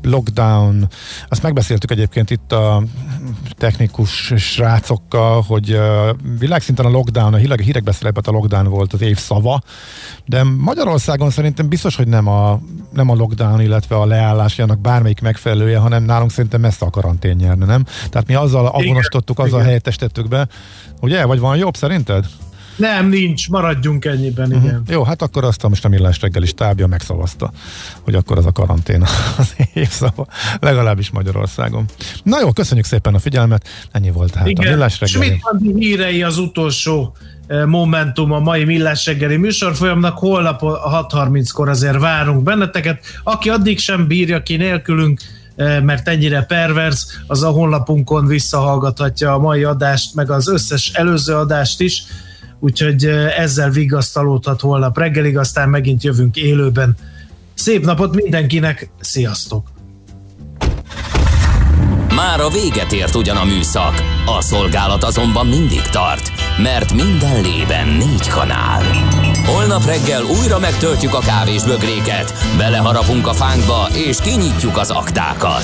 lockdown, azt megbeszéltük egyébként itt a technikus srácokkal, hogy világszinten a lockdown, a hírek, hírekben szerepelt a lockdown volt az év szava, de Magyarországon szerintem biztos, hogy nem a, nem a lockdown, illetve a leállás annak bármelyik megfelelője, hanem nálunk szerintem messze a karantén nyerne, nem? Tehát mi azzal avonosítottuk, azzal igen. helyettesítettük be, ugye? Vagy van jobb szerinted? Nem, nincs, maradjunk ennyiben, Mhm. igen. Jó, hát akkor azt a most a millás reggeli stábja megszavazta, hogy akkor az a karantén az évszava, legalábbis Magyarországon. Na jó, köszönjük szépen a figyelmet, ennyi volt tehát a Igen, millás reggeli. Schmidt Andi hírei az utolsó eh, momentum a mai Millás reggeli műsorfolyamnak. Holnap a 6.30-kor azért várunk benneteket. Aki addig sem bírja ki nélkülünk, eh, mert ennyire pervers, az a honlapunkon visszahallgathatja a mai adást, meg az összes előző adást is. Úgyhogy ezzel vigasztalódhat holnap reggelig, aztán megint jövünk élőben. Szép napot mindenkinek, sziasztok! Már a véget ért ugyan a műszak, a szolgálat azonban mindig tart, mert minden lében négy kanál. Holnap reggel újra megtöltjük a kávés bögréket, beleharapunk a fánkba és kinyitjuk az aktákat.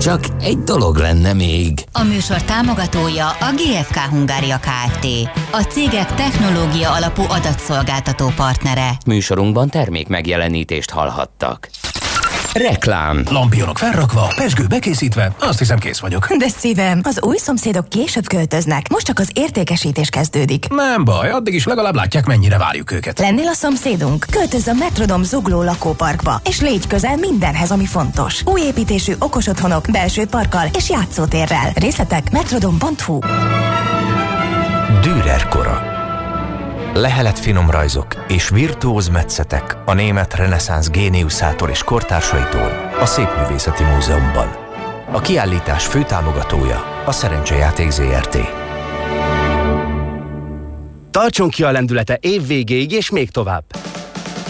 Csak egy dolog lenne még. A műsor támogatója a GFK Hungária Kft. A cégek technológia alapú adatszolgáltató partnere. Műsorunkban termék megjelenítést hallhattak. Reklám. Lampionok felrakva, pesgő bekészítve, azt hiszem kész vagyok. De szívem, az új szomszédok később költöznek, most csak az értékesítés kezdődik. Nem baj, addig is legalább látják, mennyire várjuk őket. Lennél a szomszédunk? Költözz a Metrodom zugló lakóparkba, és légy közel mindenhez, ami fontos. Új építésű okos otthonok, belső parkkal és játszótérrel. Részletek metrodom.hu Dürer kora. Lehelet finom rajzok és virtuóz metszetek a német reneszánsz géniuszától és kortársaitól a Szépművészeti Múzeumban. A kiállítás főtámogatója a Szerencsejáték ZRT. Tartson ki a lendülete év végéig és még tovább.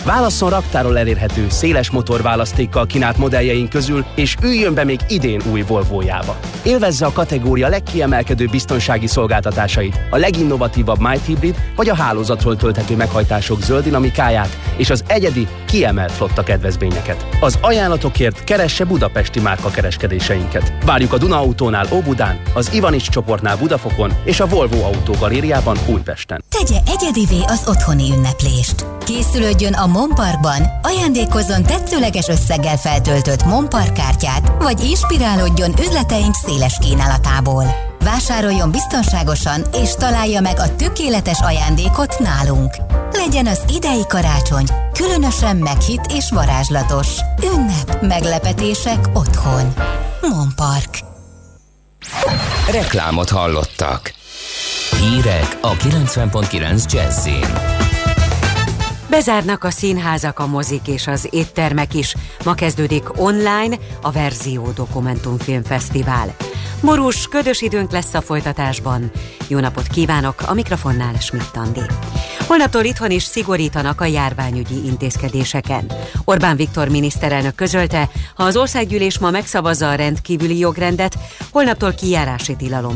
Válasszon raktáról elérhető, széles motorválasztékkal kínált modelljeink közül, és üljön be még idén új Volvo-jába. Élvezze a kategória legkiemelkedő biztonsági szolgáltatásait, a leginnovatívabb Might Hybrid vagy a hálózatról tölthető meghajtások zöld dinamikáját és az egyedi, kiemelt flotta kedvezményeket. Az ajánlatokért keresse budapesti márka kereskedéseinket. Várjuk a Duna Autónál Óbudán, az Ivanics csoportnál Budafokon és a Volvo Autó Galériában Újpesten. Tegye egyedivé az otthoni ünneplést. Készülődjön a Monparkban, ajándékozzon tetszőleges összeggel feltöltött Monpark kártyát, vagy inspirálódjon üzleteink széles kínálatából. Vásároljon biztonságosan, és találja meg a tökéletes ajándékot nálunk. Legyen az idei karácsony különösen meghitt és varázslatos. Ünnep, meglepetések otthon. Monpark. Reklámot hallottak. Hírek a 90.9 Jazzin. Bezárnak a színházak, a mozik és az éttermek is. Ma kezdődik online a Verzió Dokumentumfilmfesztivál. Borús, ködös időnk lesz a folytatásban. Jó napot kívánok, a mikrofonnál Schmidt Andi. Holnaptól itthon is szigorítanak a járványügyi intézkedéseken. Orbán Viktor miniszterelnök közölte, ha az országgyűlés ma megszavazza a rendkívüli jogrendet, holnaptól kijárási tilalom